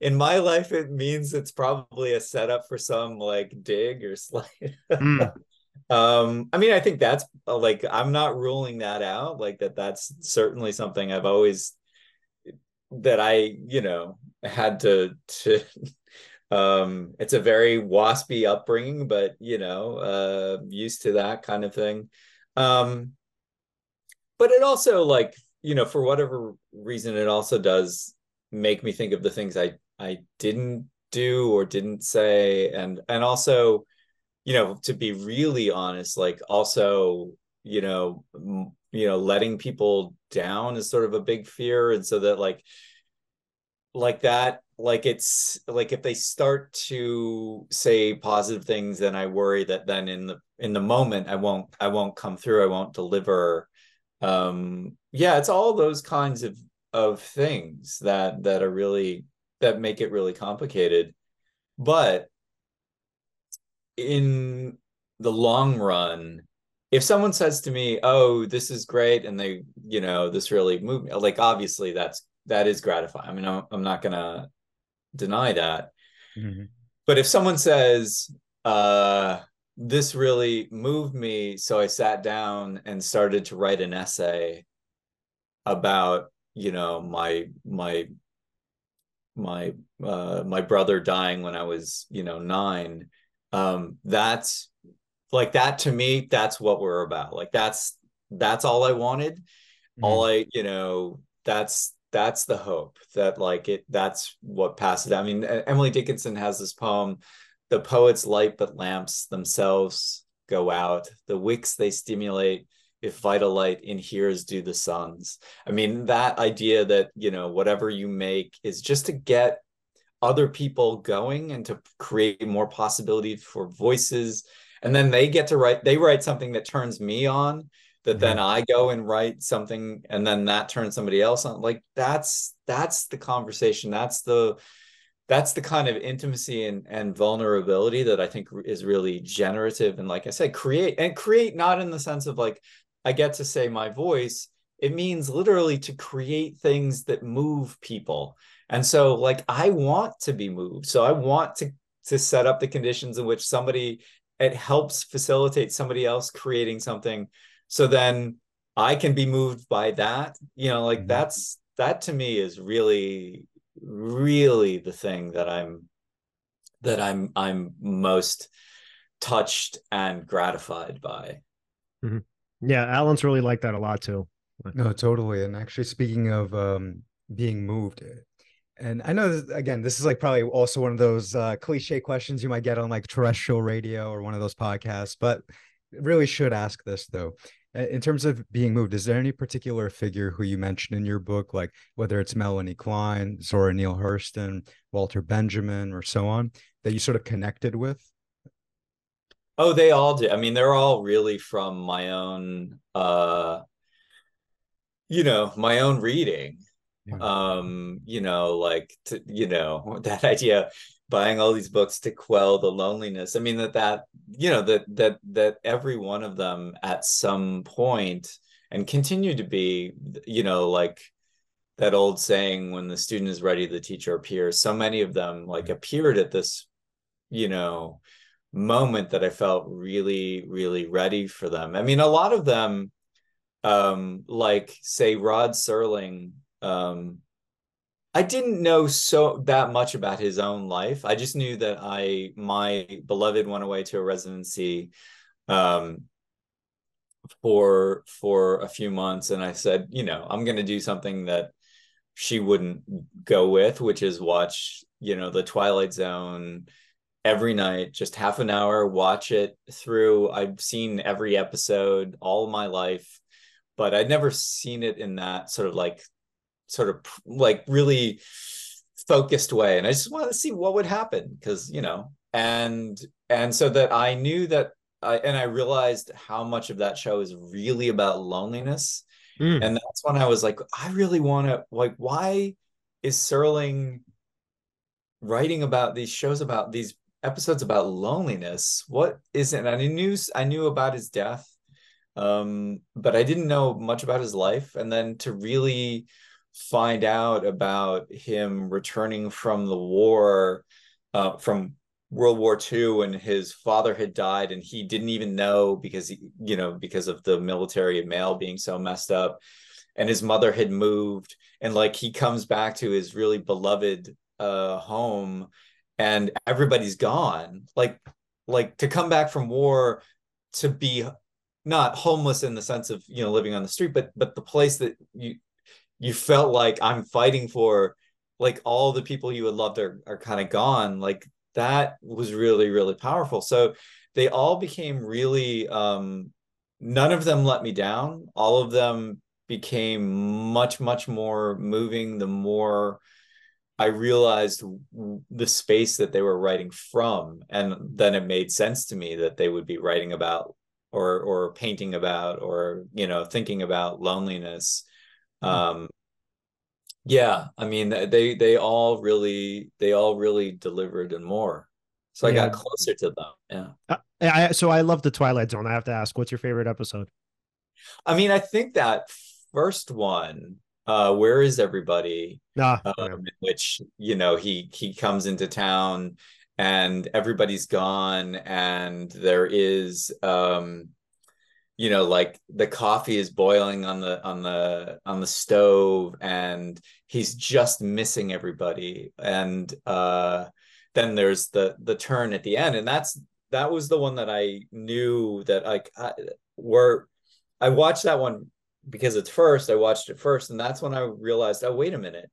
in my life, it means it's probably a setup for some like dig or slide. Mm. *laughs* um, I mean, I think that's uh, like I'm not ruling that out. Like that, that's certainly something I've always that I, you know, had to to. *laughs* um, it's a very waspy upbringing, but you know, uh, used to that kind of thing. Um, but it also like you know, for whatever reason, it also does make me think of the things I I didn't do or didn't say, and and also, you know, to be really honest, like also, you know, m- you know, letting people down is sort of a big fear, and so that like like that like it's like if they start to say positive things then i worry that then in the in the moment i won't i won't come through. I won't deliver um yeah it's all those kinds of of things that that are really that make it really complicated. But in the long run if someone says to me oh this is great and they you know this really moved me like obviously that's that is gratifying. I mean i'm, I'm not gonna deny that. Mm-hmm. but if someone says uh this really moved me so i sat down and started to write an essay about you know my my my uh my brother dying when i was you know 9 um that's like that to me that's what we're about. Like that's that's all i wanted. Mm. all i you know that's that's the hope that like it that's what passes. I mean emily dickinson has this poem the poets light but lamps themselves go out. The wicks they stimulate if vital light in inheres do the suns. I mean that idea that you know whatever you make is just to get other people going and to create more possibility for voices. And then they get to write they write something that turns me on that then mm-hmm. I go and write something and then that turns somebody else on. Like that's that's the conversation. That's the that's the kind of intimacy and, and vulnerability that I think is really generative and like I said create and create not in the sense of like I get to say my voice. It means literally to create things that move people. And so like I want to be moved. So I want to to set up the conditions in which somebody it helps facilitate somebody else creating something. So then i can be moved by that. You know like mm-hmm. that's that to me is really really the thing that i'm that i'm i'm most touched and gratified by mm-hmm. yeah alan's really liked that a lot too no totally and actually speaking of um being moved and I know this, again, this is like probably also one of those uh, cliche questions you might get on like terrestrial radio or one of those podcasts, but really should ask this though. In terms of being moved, is there any particular figure who you mentioned in your book, like whether it's Melanie Klein, Zora Neale Hurston, Walter Benjamin, or so on, that you sort of connected with? Oh, they all do. I mean, they're all really from my own, uh, you know, my own reading um you know like to, you know *laughs* that idea buying all these books to quell the loneliness. I mean that that you know that that that every one of them at some point and continue to be you know like that old saying when the student is ready the teacher appears. So many of them like appeared at this you know moment that i felt really really ready for them. I mean a lot of them um like say rod serling um, I didn't know so that much about his own life. I just knew that I my beloved went away to a residency um, for for a few months, and I said, you know, I'm going to do something that she wouldn't go with, which is watch, you know, the Twilight Zone every night, just half an hour, watch it through. I've seen every episode all my life, but I'd never seen it in that sort of like sort of like really focused way. And i just wanted to see what would happen because you know and and so that i knew that I, and i realized how much of that show is really about loneliness. Mm. and that's when i was like i really want to like why is serling writing about these shows about these episodes about loneliness? What is it? And i knew i knew about his death um but i didn't know much about his life. And then to really find out about him returning from the war, uh, from World War II, and his father had died, and he didn't even know because he, you know, because of the military mail being so messed up, and his mother had moved, and like he comes back to his really beloved uh, home, and everybody's gone. Like, like to come back from war to be not homeless in the sense of you know living on the street but but the place that you you felt like I'm fighting for like all the people you would love are, are kind of gone. Like that was really, really powerful. So they all became really um none of them let me down. All of them became much, much more moving the more I realized the space that they were writing from. And then it made sense to me that they would be writing about or or painting about or you know thinking about loneliness um yeah i mean they they all really they all really delivered and more. So i got closer to them yeah. Uh, I, so I love the Twilight Zone. I have to ask, what's your favorite episode? i mean i think that first one uh where is everybody? Ah, um, in which you know he he comes into town and everybody's gone and there is um you know like the coffee is boiling on the on the on the stove and he's just missing everybody. And uh then there's the the turn at the end. And that's that was the one that I knew that like I were I watched that one because it's first I watched it first and that's when I realized oh wait a minute.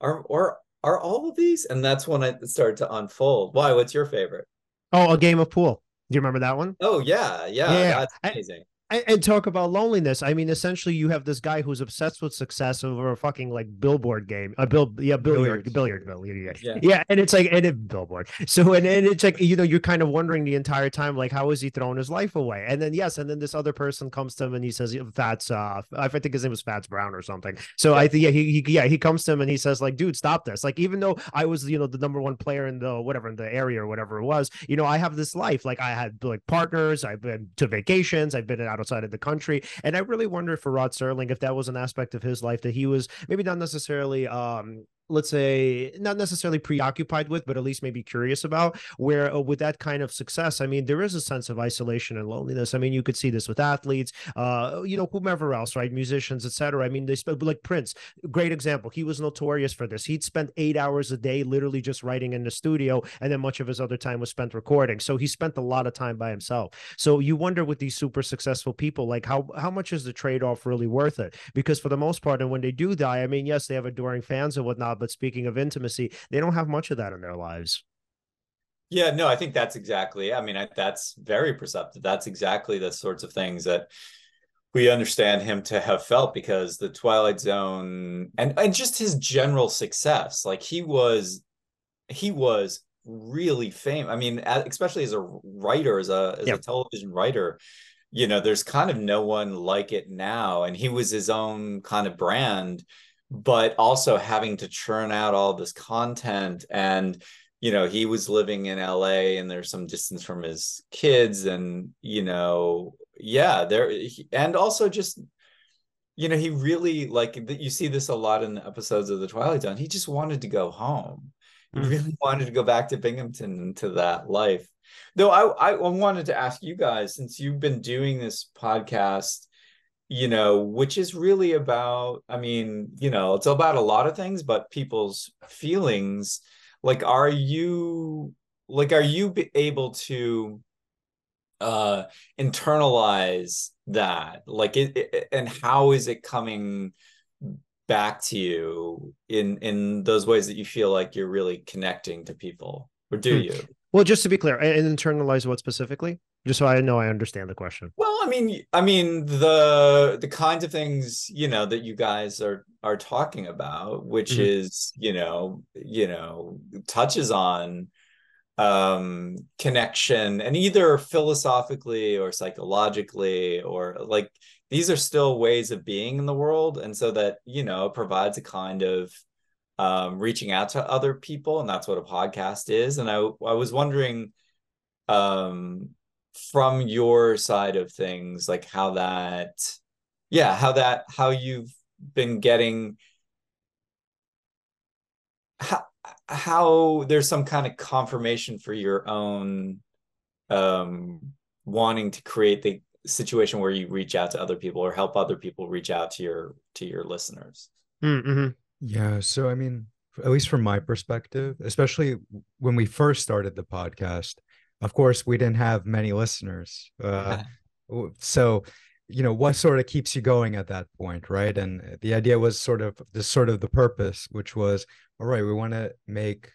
Are or are all of these? And that's when it started to unfold. Why? What's your favorite? Oh, a game of pool. Do you remember that one? oh yeah yeah, Yeah, that's amazing and, and talk about loneliness. I mean, essentially, you have this guy who's obsessed with success over a fucking like billboard game, a bill, yeah, billiard, billiard, billiard, yeah. Yeah. and it's like and it billboard. So and, and it's like you know you're kind of wondering the entire time like how is he throwing his life away? And then yes, and then this other person comes to him and he says Fats, uh, I think his name was Fats Brown or something. So I think yeah, he, he yeah he comes to him and he says like, dude, stop this. Like even though I was you know the number one player in the whatever in the area or whatever it was, you know I have this life. Like I had like partners, I've been to vacations, I've been outside of the country, and I really wonder for Rod Serling if that was an aspect of his life that he was maybe not necessarily um let's say not necessarily preoccupied with but at least maybe curious about where uh, with that kind of success i mean there is a sense of isolation and loneliness. I mean you could see this with athletes uh you know whomever else right? Musicians etc i mean they spent like prince great example. He was notorious for this. He'd spent eight hours a day literally just writing in the studio and then much of his other time was spent recording. So he spent a lot of time by himself. So you wonder with these super successful people like how how much is the trade-off really worth it? Because for the most part and when they do die i mean yes they have adoring fans and whatnot but speaking of intimacy they don't have much of that in their lives Yeah, no, I think that's exactly. I mean, I, that's very perceptive. That's exactly the sorts of things that we understand him to have felt because the Twilight Zone and and just his general success, like he was, he was really famous. I mean, especially as a writer, as a as a television writer, you know, there's kind of no one like it now, and he was his own kind of brand, but also having to churn out all this content and you know he was living in LA and there's some distance from his kids and you know yeah there and also just you know he really like you see this a lot in the episodes of the Twilight Zone he just wanted to go home he Mm. really wanted to go back to Binghamton and to that life though I I wanted to ask you guys since you've been doing this podcast you know which is really about I mean you know it's about a lot of things but people's feelings. Like are you like are you able to uh internalize that? Like it, it- and how is it coming back to you in in those ways that you feel like you're really connecting to people or do Hmm. you? Well just to be clear and and internalize what specifically just so i know i understand the question. Well, I mean, I mean the the kinds of things you know that you guys are are talking about, which Mhm. is you know you know touches on um connection and either philosophically or psychologically or like these are still ways of being in the world. And so that you know provides a kind of um reaching out to other people. And that's what a podcast is. And i i was wondering um from your side of things like how that yeah how that how you've been getting how how there's some kind of confirmation for your own um wanting to create the situation where you reach out to other people or help other people reach out to your to your listeners mm-hmm. Yeah. So, I mean, at least from my perspective, especially when we first started the podcast, of course, we didn't have many listeners. Uh, *laughs* so, you know, what sort of keeps you going at that point, right? And the idea was sort of this sort of the purpose, which was, all right, we want to make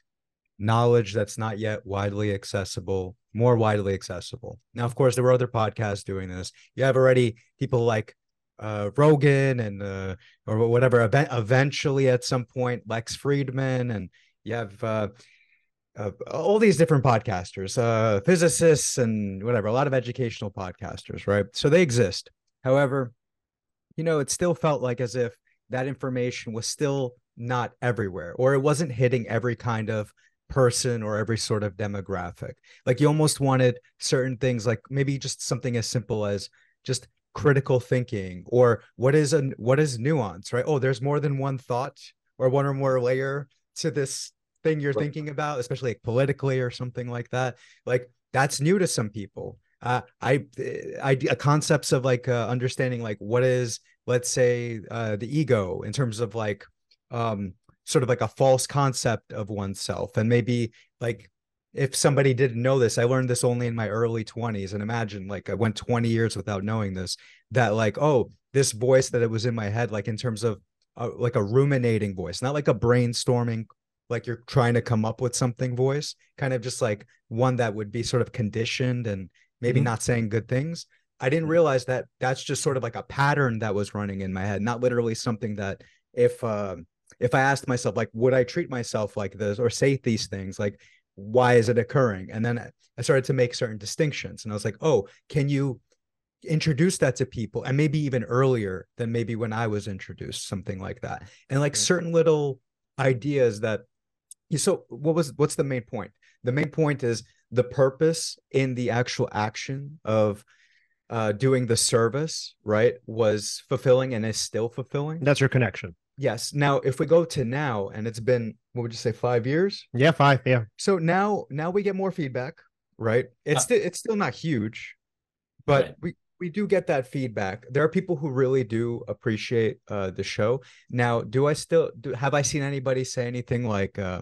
knowledge that's not yet widely accessible more widely accessible. Now, of course, there were other podcasts doing this. You have already people like uh, Rogan and uh, or whatever. Event eventually, at some point, Lex Fridman, and you have uh, all these different podcasters, uh, physicists, and whatever, a lot of educational podcasters, right? So they exist. However, you know, it still felt like as if that information was still not everywhere, or it wasn't hitting every kind of person or every sort of demographic. Like you almost wanted certain things, like maybe just something as simple as just critical thinking or what is a what is nuance right oh there's more than one thought or one or more layer to this thing you're right. thinking about especially like politically or something like that like that's new to some people uh, I, I, concepts of like uh, understanding like what is, let's say, uh, the ego in terms of like, um, sort of like a false concept of oneself, and maybe like if somebody didn't know this, I learned this only in my early 20s. And imagine like I went 20 years without knowing this, that like, oh, this voice that it was in my head, like in terms of uh, like a ruminating voice, not like a brainstorming, like you're trying to come up with something voice, kind of just like one that would be sort of conditioned and maybe mm-hmm. not saying good things. I didn't realize that that's just sort of like a pattern that was running in my head, not literally something that if uh, if I asked myself like, would I treat myself like this or say these things, like why is it occurring? And then I started to make certain distinctions, and I was like, oh, can you introduce that to people and maybe even earlier than maybe when I was introduced, something like that. And like certain little ideas that so what was what's the main point? The main point is the purpose in the actual action of uh, doing the service, right, was fulfilling and is still fulfilling. That's your connection. Yes. Now, if we go to now, and it's been what would you say, five years? Yeah, five. Yeah. So now, now we get more feedback, right? It's uh, still it's still not huge, but right. we we do get that feedback. There are people who really do appreciate uh, the show. Now, do I still do? Have I seen anybody say anything like? Uh,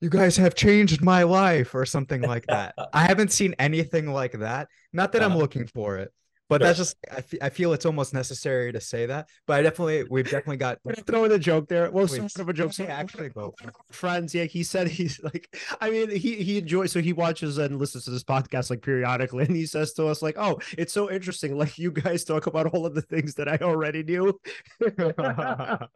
you guys have changed my life or something like *laughs* that. I haven't seen anything like that. Not that uh, I'm uh-huh. looking for it, but sure. that's just I, f- I feel it's almost necessary to say that. But I definitely we've definitely got *laughs* throwing a joke there. Well, sort of a joke. So actually, go friends. Yeah, he said he's like. I mean, he he enjoys so he watches and listens to this podcast like periodically, and he says to us like, "Oh, it's so interesting. Like you guys talk about all of the things that I already knew." *laughs* but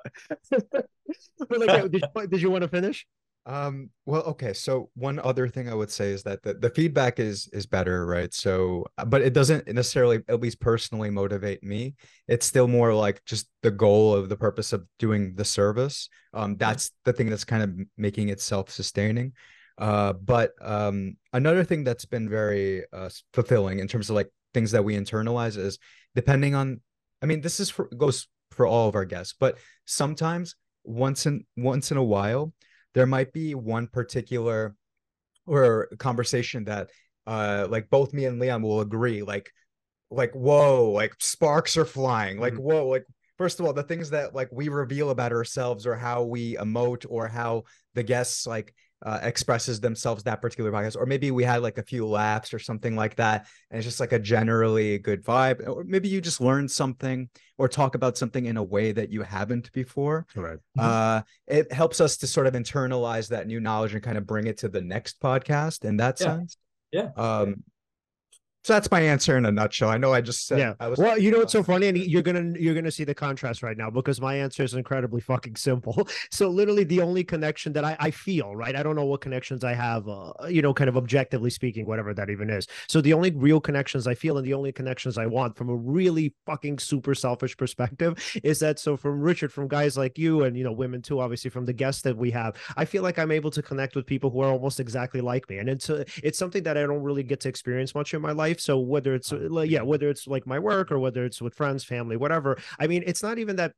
like, did you, did you want to finish? Um, well, okay. So one other thing I would say is that the, the feedback is is better, right? So, uh, but it doesn't necessarily, at least personally, motivate me. It's still more like just the goal of the purpose of doing the service. Um, that's the thing that's kind of making it self-sustaining. Uh, but um, another thing that's been very uh, fulfilling in terms of like things that we internalize is depending on. I mean, this is for goes for all of our guests, but sometimes once in once in a while there might be one particular or conversation that uh like both me and Leon will agree like like whoa like sparks are flying like mm-hmm. whoa like first of all the things that like we reveal about ourselves or how we emote or how the guests like uh, expresses themselves that particular podcast or maybe we had like a few laughs or something like that and it's just like a generally good vibe or maybe you just learn something or talk about something in a way that you haven't before. Right uh it helps us to sort of internalize that new knowledge and kind of bring it to the next podcast in that yeah. sense. Yeah. Um so that's my answer in a nutshell. I know I just said. Yeah. I was well, you know what's so *laughs* funny, and you're gonna you're gonna see the contrast right now because my answer is incredibly fucking simple. *laughs* So literally, the only connection that I I feel right, I don't know what connections I have, uh, you know, kind of objectively speaking, whatever that even is. So the only real connections I feel and the only connections I want from a really fucking super selfish perspective *laughs* is that so from Richard, from guys like you, and you know, women too, obviously from the guests that we have, I feel like I'm able to connect with people who are almost exactly like me, and it's a, it's something that I don't really get to experience much in my life life. So whether it's uh, yeah, whether it's like my work or whether it's with friends, family, whatever. I mean, it's not even that.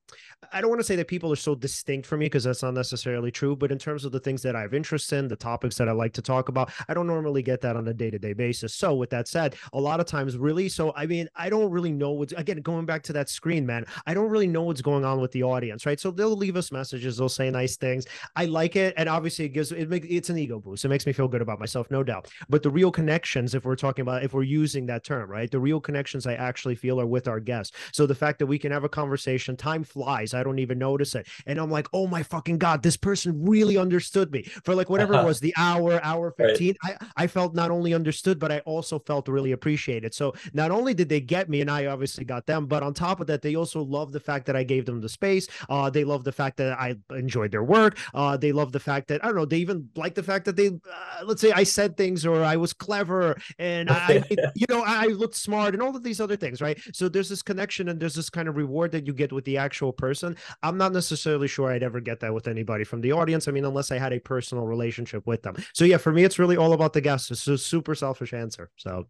I don't want to say that people are so distinct from me because that's not necessarily true. But in terms of the things that I have interest in, the topics that I like to talk about, I don't normally get that on a day to day basis. So with that said, a lot of times, really, so I mean, I don't really know what's again going back to that screen, man. I don't really know what's going on with the audience, right? So they'll leave us messages, they'll say nice things. I like it, and obviously it gives it makes it's an ego boost. It makes me feel good about myself, no doubt. But the real connections, if we're talking about if we're using using that term, right? The real connections I actually feel are with our guests. So the fact that we can have a conversation, time flies. I don't even notice it. And I'm like, oh my fucking God, this person really understood me for like *laughs* whatever it was, the hour, hour 15. Right. I, I felt not only understood, but I also felt really appreciated. So not only did they get me, and I obviously got them, but on top of that, they also love the fact that I gave them the space. Uh, they love the fact that I enjoyed their work. Uh, they love the fact that I don't know. They even like the fact that they, uh, let's say, I said things or I was clever and I, *laughs* you know, I looked smart and all of these other things, right? So there's this connection and there's this kind of reward that you get with the actual person. I'm not necessarily sure I'd ever get that with anybody from the audience. I mean, unless I had a personal relationship with them. So yeah, for me, it's really all about the guests. It's a super selfish answer. So.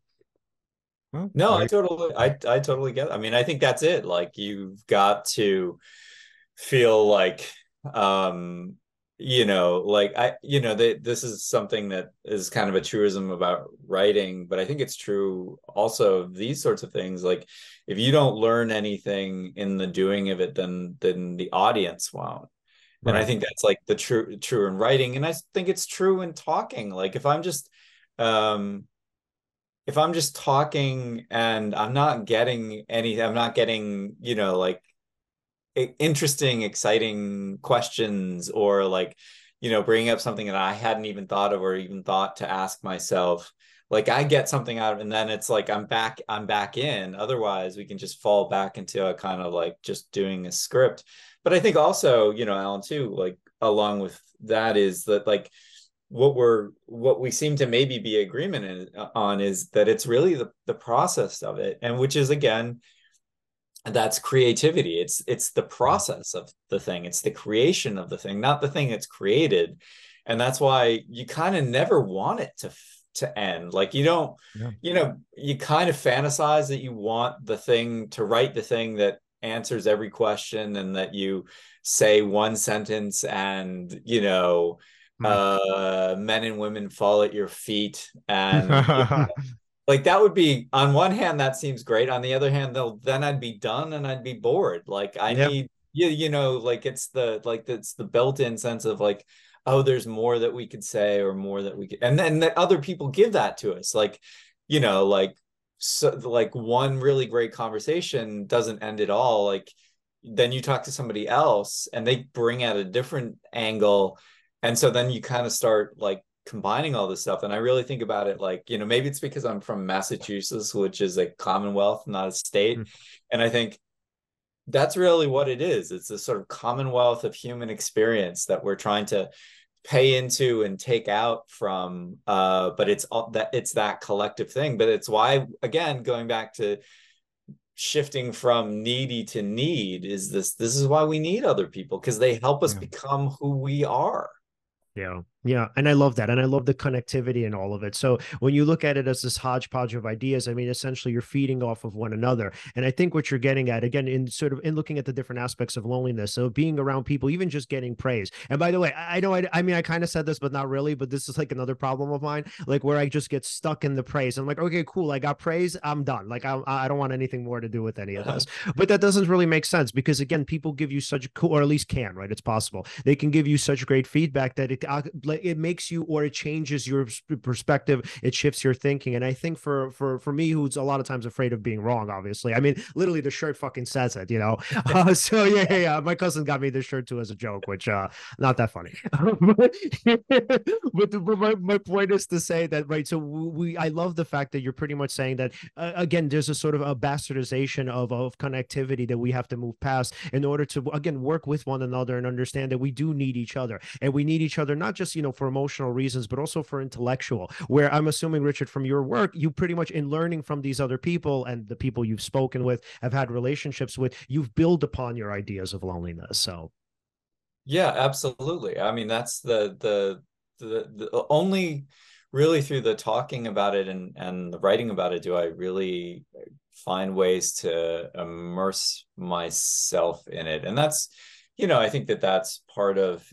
Well, no, I totally, I, I totally get. It. I mean, I think that's it. Like you've got to feel like um you know like i you know they, this is something that is kind of a truism about writing but i think it's true also these sorts of things. Like if you don't learn anything in the doing of it then then the audience won't. Right. and i think that's like the true true in writing. And i think it's true in talking. Like if i'm just um if i'm just talking and i'm not getting any i'm not getting you know like interesting, exciting questions or like, you know, bringing up something that I hadn't even thought of or even thought to ask myself. Like I get something out of and then it's like I'm back, I'm back in. Otherwise, we can just fall back into a kind of like just doing a script. But I think also, you know, Alan, too, like along with that is that like what we're what we seem to maybe be agreement in, uh, on is that it's really the, the process of it and which is again that's creativity. It's it's the process of the thing. It's the creation of the thing not the thing that's created. And that's why you kind of never want it to to end. Like you don't yeah. you know you kind of fantasize that you want the thing to write the thing that answers every question and that you say one sentence and you know hmm. uh men and women fall at your feet and *laughs* *laughs* like that would be on one hand that seems great. On the other hand they'll then i'd be done and i'd be bored. Like i yep. need you, you know like it's the like it's the built-in sense of like oh there's more that we could say or more that we could and then that other people give that to us. Like you know like so like one really great conversation doesn't end at all. Like then you talk to somebody else and they bring out a different angle. And so then you kind of start like combining all this stuff and i really think about it like you know maybe it's because i'm from massachusetts which is a commonwealth not a state mm-hmm. and i think that's really what it is it's a sort of commonwealth of human experience that we're trying to pay into and take out from uh but it's all that it's that collective thing but it's why again going back to shifting from needy to need is this this is why we need other people because they help us yeah. become who we are yeah yeah, and I love that. And I love the connectivity and all of it. So when you look at it as this hodgepodge of ideas, I mean, essentially you're feeding off of one another. And I think what you're getting at, again, in sort of in looking at the different aspects of loneliness, so being around people, even just getting praise. And by the way, I know, I, I mean, I kind of said this, but not really, but this is like another problem of mine, like where I just get stuck in the praise. I'm like, okay, cool. I got praise. I'm done. Like, I, I don't want anything more to do with any of uh-huh. this. but that doesn't really make sense because, again, people give you such cool, or at least can, right? It's possible. They can give you such great feedback that it, uh, uh, it makes you or it changes your perspective it shifts your thinking and i think for for for me who's a lot of times afraid of being wrong obviously i mean literally the shirt fucking says it you know? *laughs* Uh, so yeah, yeah, yeah my cousin got me this shirt too as a joke which uh not that funny. *laughs* But, but my, my point is to say that right so we i love the fact that you're pretty much saying that uh, again there's a sort of a bastardization of of connectivity that we have to move past in order to again work with one another and understand that we do need each other and we need each other not just you know for emotional reasons but also for intellectual, where I'm assuming, Richard, from your work, you pretty much in learning from these other people and the people you've spoken with, have had relationships with, you've built upon your ideas of loneliness. So yeah, absolutely. I mean, that's the the the, the only really through the talking about it and and the writing about it do I really find ways to immerse myself in it. And that's you know, I think that that's part of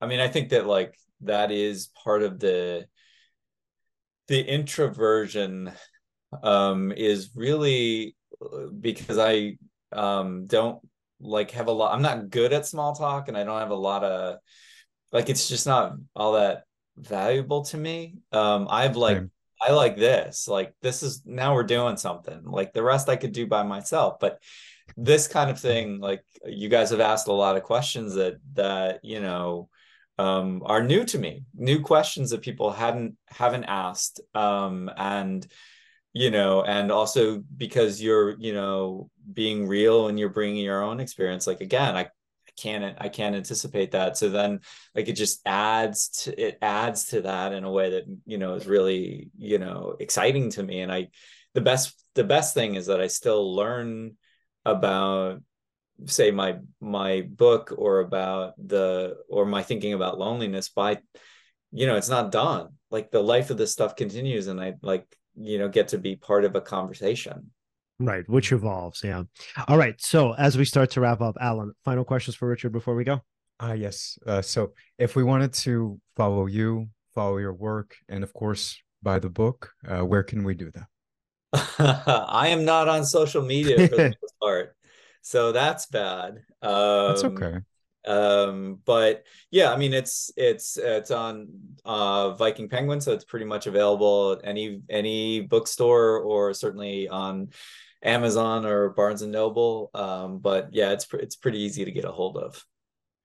I mean, I think that like that is part of the the introversion um is really uh, because i um don't like have a lot i'm not good at small talk and i don't have a lot of like it's just not all that valuable to me um i've like I like this. Like this is now we're doing something. Like the rest I could do by myself, but this kind of thing, like you guys have asked a lot of questions that that you know um, are new to me, new questions that people hadn't haven't asked, um, and you know, and also because you're you know being real and you're bringing your own experience. Like again, I can't I can't anticipate that. So then like it just adds to it adds to that in a way that you know is really you know exciting to me. And I the best the best thing is that I still learn about say my my book or about the or my thinking about loneliness by you know it's not done like the life of this stuff continues and i like you know get to be part of a conversation Right, which evolves. Yeah. All right. So as we start to wrap up, Alan, final questions for Richard before we go. Ah, uh, yes. Uh, so if we wanted to follow you, follow your work, and of course buy the book, uh, where can we do that? *laughs* I am not on social media for the *laughs* most part, so that's bad. Um, that's okay. Um, but yeah, I mean it's it's it's on uh Viking Penguin, so it's pretty much available at any any bookstore or certainly on Amazon or Barnes and Noble. Um, but yeah, it's it's pretty easy to get a hold of.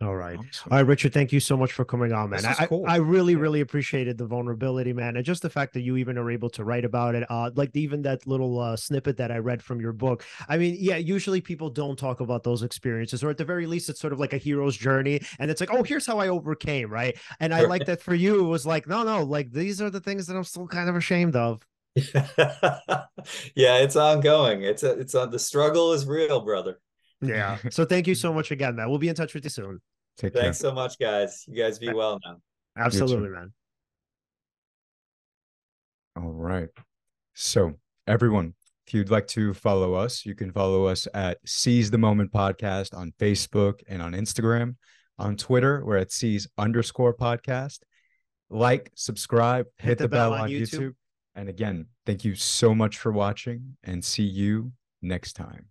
All right. Awesome. All right, Richard, thank you so much for coming on, man. I, cool. I, really, yeah. really appreciated the vulnerability, man. And just the fact that you even are able to write about it. Uh, like even that little uh, snippet that I read from your book. I mean, yeah, usually people don't talk about those experiences, or at the very least, it's sort of like a hero's journey. And it's like, oh, here's how I overcame, right? And I like that for you. It was like, no, no, like these are the things that I'm still kind of ashamed of. *laughs* yeah, it's ongoing. It's a, it's on the struggle is real, brother. Yeah. *laughs* So thank you so much again, man. We'll be in touch with you soon. Take Thanks care. so much, guys. You guys be well now. Absolutely, man. All right. So, everyone, if you'd like to follow us, you can follow us at Seize the Moment Podcast on Facebook and on Instagram. On Twitter, we're at Seize underscore podcast. Like, subscribe, hit, hit the, the, bell, bell on YouTube. YouTube. And again, thank you so much for watching and see you next time.